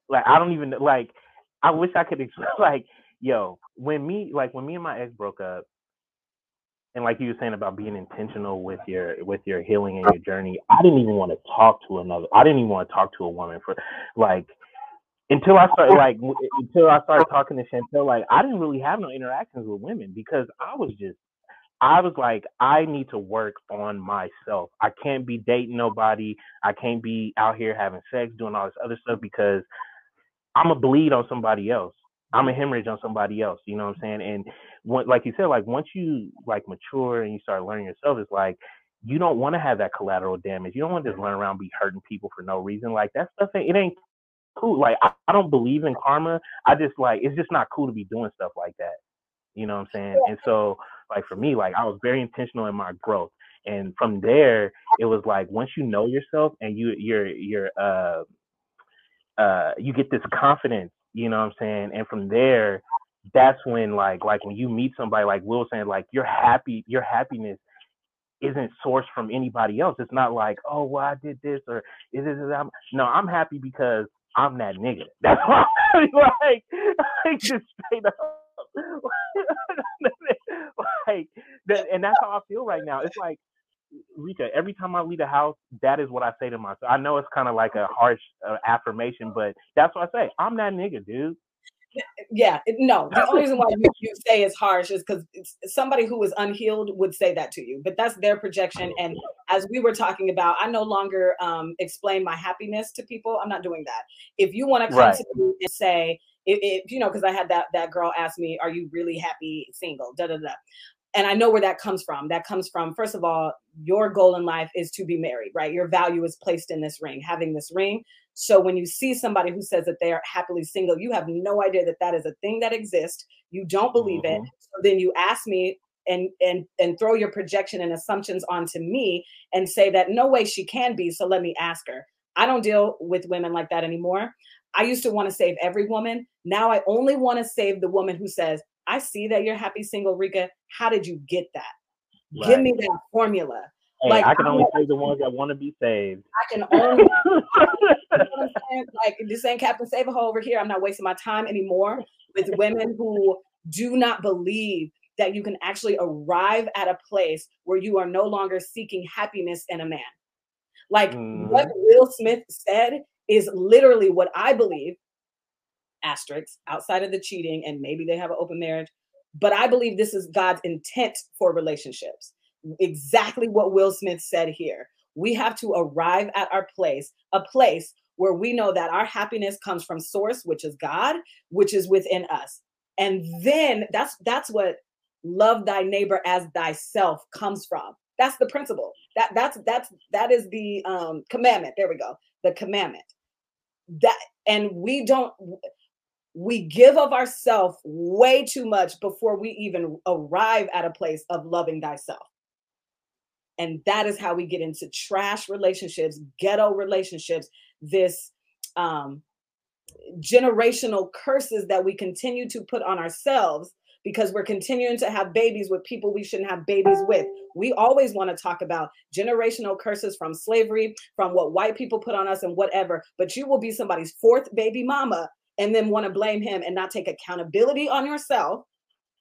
like I don't even like I wish I could explain like yo when me like when me and my ex broke up and like you were saying about being intentional with your with your healing and your journey I didn't even want to talk to another I didn't even want to talk to a woman for like until I started like until I started talking to Chantel like I didn't really have no interactions with women because I was just I was like, I need to work on myself. I can't be dating nobody. I can't be out here having sex, doing all this other stuff because I'm a bleed on somebody else. I'm a hemorrhage on somebody else. You know what I'm saying? And what, like you said, like once you like mature and you start learning yourself, it's like you don't want to have that collateral damage. You don't want to just run around be hurting people for no reason. Like that stuff, it ain't cool. Like I, I don't believe in karma. I just like it's just not cool to be doing stuff like that. You know what I'm saying? And so like for me, like I was very intentional in my growth. And from there, it was like once you know yourself and you you're you're uh uh you get this confidence, you know what I'm saying? And from there, that's when like like when you meet somebody like Will saying, like your happy your happiness isn't sourced from anybody else. It's not like, oh well I did this or is this I'm no, I'm happy because I'm that nigga. That's why I'm like, like just straight up. like that, and that's how I feel right now. It's like Rika, every time I leave the house, that is what I say to myself. I know it's kind of like a harsh uh, affirmation, but that's what I say. I'm that nigga, dude. Yeah, no. The only reason why you, you say it's harsh is because somebody who is unhealed would say that to you, but that's their projection. And as we were talking about, I no longer um, explain my happiness to people. I'm not doing that. If you want to come Right. to me and say, if, if you know, because I had that that girl ask me, "Are you really happy single?" Da da da. And I know where that comes from. That comes from, first of all, your goal in life is to be married, right? Your value is placed in this ring, having this ring. So when you see somebody who says that they are happily single, you have no idea that that is a thing that exists. You don't believe it. Mhm. So then you ask me and and and throw your projection and assumptions onto me and say that no way she can be. So let me ask her. I don't deal with women like that anymore. I used to want to save every woman. Now I only want to save the woman who says, "I see that you're happy single, Rika. How did you get that? Give me that formula. Hey, like, I can only say the ones that want to be saved. I can only you know what I'm saying? Like this ain't Captain Save a Hole over here. I'm not wasting my time anymore with women who do not believe that you can actually arrive at a place where you are no longer seeking happiness in a man. Like what mm-hmm. Will Smith said is literally what I believe. Asterisks outside of the cheating, and maybe they have an open marriage, but I believe this is God's intent for relationships. Exactly what Will Smith said here we have to arrive at our place, a place where we know that our happiness comes from source, which is God, which is within us. And then that's that's what love thy neighbor as thyself comes from. That's the principle. That that's that's that is the um commandment. There we go. The commandment. That and we don't we give of ourselves way too much before we even arrive at a place of loving thyself. And that is how we get into trash relationships, ghetto relationships, this um, generational curses that we continue to put on ourselves because we're continuing to have babies with people we shouldn't have babies with. We always want to talk about generational curses from slavery, from what white people put on us and whatever, but you will be somebody's fourth baby mama and then want to blame him and not take accountability on yourself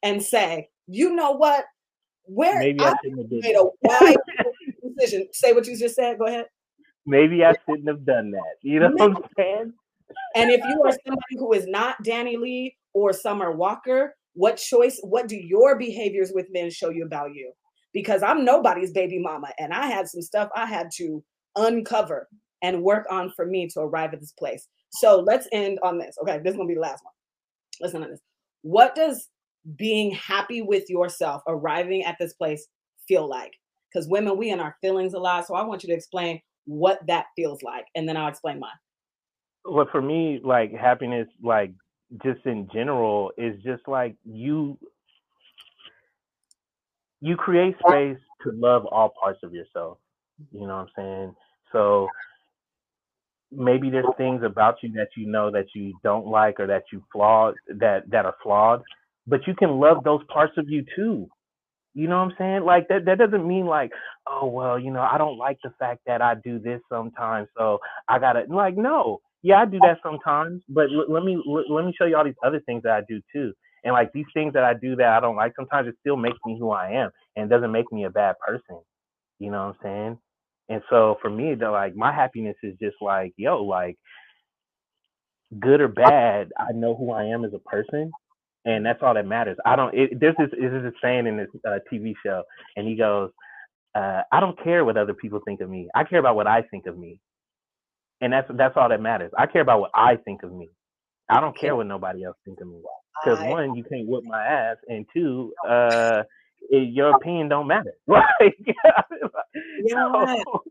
and say, you know what? Where Maybe I shouldn't have made a wise decision. Say what you just said. Go ahead. Maybe I shouldn't have done that. You know what I'm saying? And if you are somebody who is not DaniLeigh or Summer Walker, what choice, what do your behaviors with men show you about you? Because I'm nobody's baby mama and I had some stuff I had to uncover and work on for me to arrive at this place. So let's end on this. Okay, this is gonna be the last one. Listen to this. What does being happy with yourself, arriving at this place, feel like? Because women, we in our feelings a lot. So I want you to explain what that feels like, and then I'll explain mine. Well, for me, like happiness, like just in general, is just like you you create space to love all parts of yourself. You know what I'm saying? So maybe there's things about you that you know that you don't like or that you flawed that that are flawed, but you can love those parts of you too. You know what I'm saying? Like that that doesn't mean like, oh well, you know, I don't like the fact that I do this sometimes, so I gotta like no. Yeah, I do that sometimes, but l- let me l- let me show you all these other things that I do too. And like these things that I do that I don't like, sometimes it still makes me who I am, and doesn't make me a bad person. You know what I'm saying? And so for me, the like my happiness is just like, yo, like good or bad, I know who I am as a person, and that's all that matters. I don't. It, there's this is this saying in this uh, TV show, and he goes, uh, "I don't care what other people think of me. I care about what I think of me, and that's that's all that matters. I care about what I think of me. I don't care what nobody else think of me. Because one, you can't whip my ass, and two, uh, it, your opinion don't matter. Like, Yeah. so-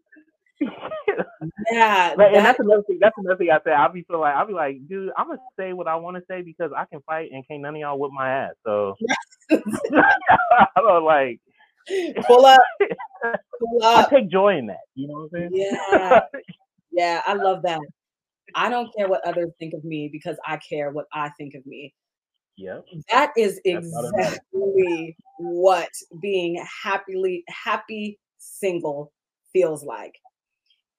Yeah, Like, and that's another thing. That's another thing I say. I'll be feel like I'll be like, dude, I'm gonna say what I want to say because I can fight and can't none of y'all whip my ass. So I don't like. pull up, pull I up. take joy in that. You know what I'm saying? Yeah, yeah, I love that. I don't care what others think of me because I care what I think of me. Yep. That is That's all that matters. exactly what being happily happy single feels like.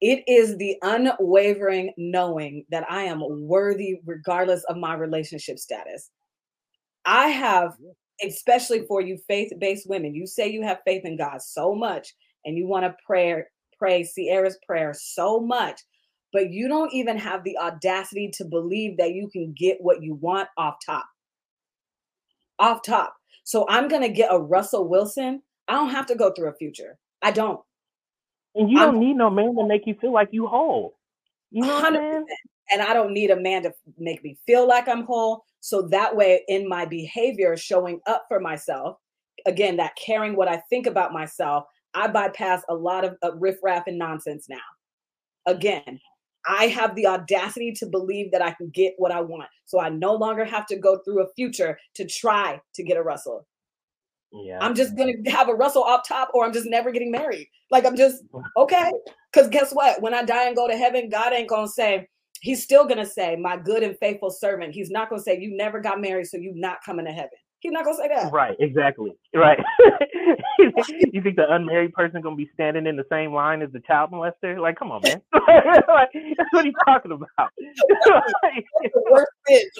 It is the unwavering knowing that I am worthy regardless of my relationship status. I have, especially for you faith-based women, you say you have faith in God so much and you want to pray, pray Ciara's prayer so much, but you don't even have the audacity to believe that you can get what you want off top off top. So I'm gonna get a Russell Wilson. I don't have to go through a future. I don't. And you I'm- don't need no man to make you feel like you whole. You know what I'm 100%. saying? And I don't need a man to make me feel like I'm whole. So that way, in my behavior, showing up for myself, again, that caring what I think about myself, I bypass a lot of uh, riffraff and nonsense now. Again, I have the audacity to believe that I can get what I want. So I no longer have to go through a future to try to get a Russell. Yeah. I'm just gonna have a Russell up top, or I'm just never getting married. Like I'm just okay. Because guess what? When I die and go to heaven, God ain't gonna say. He's still gonna say, "My good and faithful servant." He's not gonna say, "You never got married, so you not coming to heaven." He's not gonna say that. Right, exactly. Right. you think the unmarried person gonna be standing in the same line as the child molester? Like, come on, man. like, that's what he's talking about. Like, worst.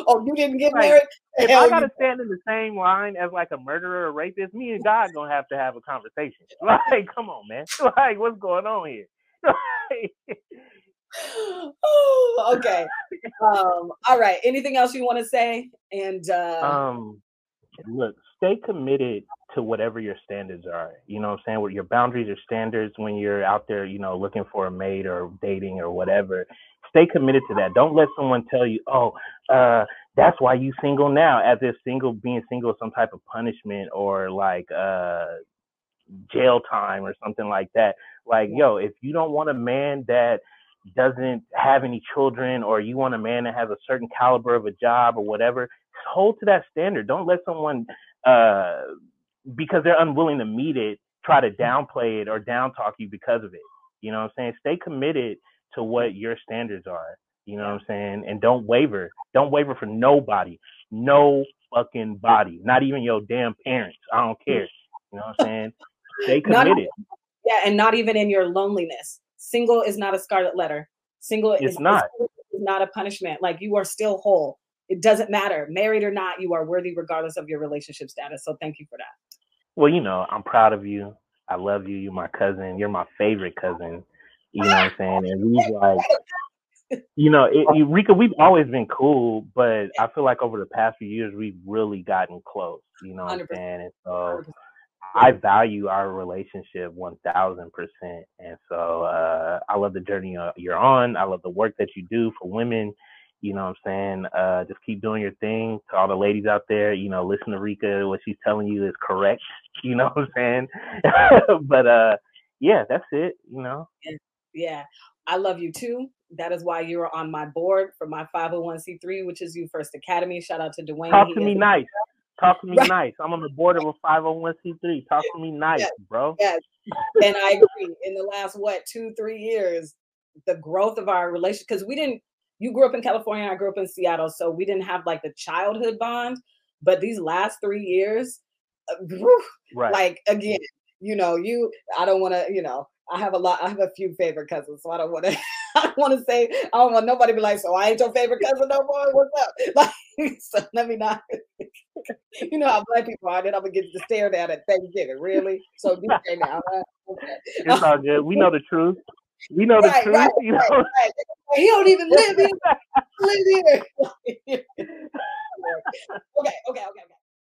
Oh, you didn't get Right. married? if Hell, I gotta stand in the same line as like a murderer or rapist, me and God gonna have to have a conversation. Like, come on, man. Like, what's going on here? Like, okay. Um, all right. Anything else you want to say? And uh, um look stay committed to whatever your standards are you know what i'm saying? What your boundaries or standards when you're out there you know looking for a mate or dating or whatever. Stay committed to that. Don't let someone tell you oh uh that's why you single now as if single being single is some type of punishment or like uh jail time or something like that. Like yo if you don't want a man that doesn't have any children or you want a man that has a certain caliber of a job or whatever hold to that standard. Don't let someone uh because they're unwilling to meet it try to downplay it or down talk you because of it. You know what I'm saying? Stay committed to what your standards are. You know what I'm saying? And don't waver. Don't waver for nobody. No fucking body. Not even your damn parents. I don't care. You know what I'm saying? Stay committed. Not, yeah, and not even in your loneliness. Single is not a scarlet letter. Single it's is not. Is not a punishment. Like you are still whole. It doesn't matter, married or not. You are worthy regardless of your relationship status. So thank you for that. Well, you know, I'm proud of you. I love you. You're my cousin. You're my favorite cousin. You know what I'm saying? And we like you know, it, Rika, we've always been cool, but I feel like over the past few years we've really gotten close. You know what I'm saying? And so I value our relationship one thousand percent. And so uh, I love the journey you're on. I love the work that you do for women. You know what I'm saying? Uh, just keep doing your thing. To all the ladies out there, you know, listen to Rika. What she's telling you is correct. You know what I'm saying? but uh, yeah, that's it. You know. Yeah, I love you too. That is why you are on my board for my 501c3, which is You First Academy. Shout out to Dwayne. Talk to me nice. Talk to me right. nice. I'm on the board of a 501c3. Talk to me nice, yes. bro. Yes. And I agree. In the last, what, two, three years, the growth of our relationship, because we didn't, you grew up in California, I grew up in Seattle, so we didn't have like the childhood bond. But these last three years, uh, right. like again, you know, you, I don't want to, you know, I have a lot. I have a few favorite cousins, so I don't want to. I don't want to say. I don't want nobody to be like, "So I ain't your favorite cousin no more." What's up? Like, so let me not. you know how black people are. Then I'm gonna get to stared at at Thanksgiving. Really? So okay now. Okay. It's all good. We know the truth. We know right, the truth. Right, you know? Right, He don't even live here. live here. okay, okay, okay, okay.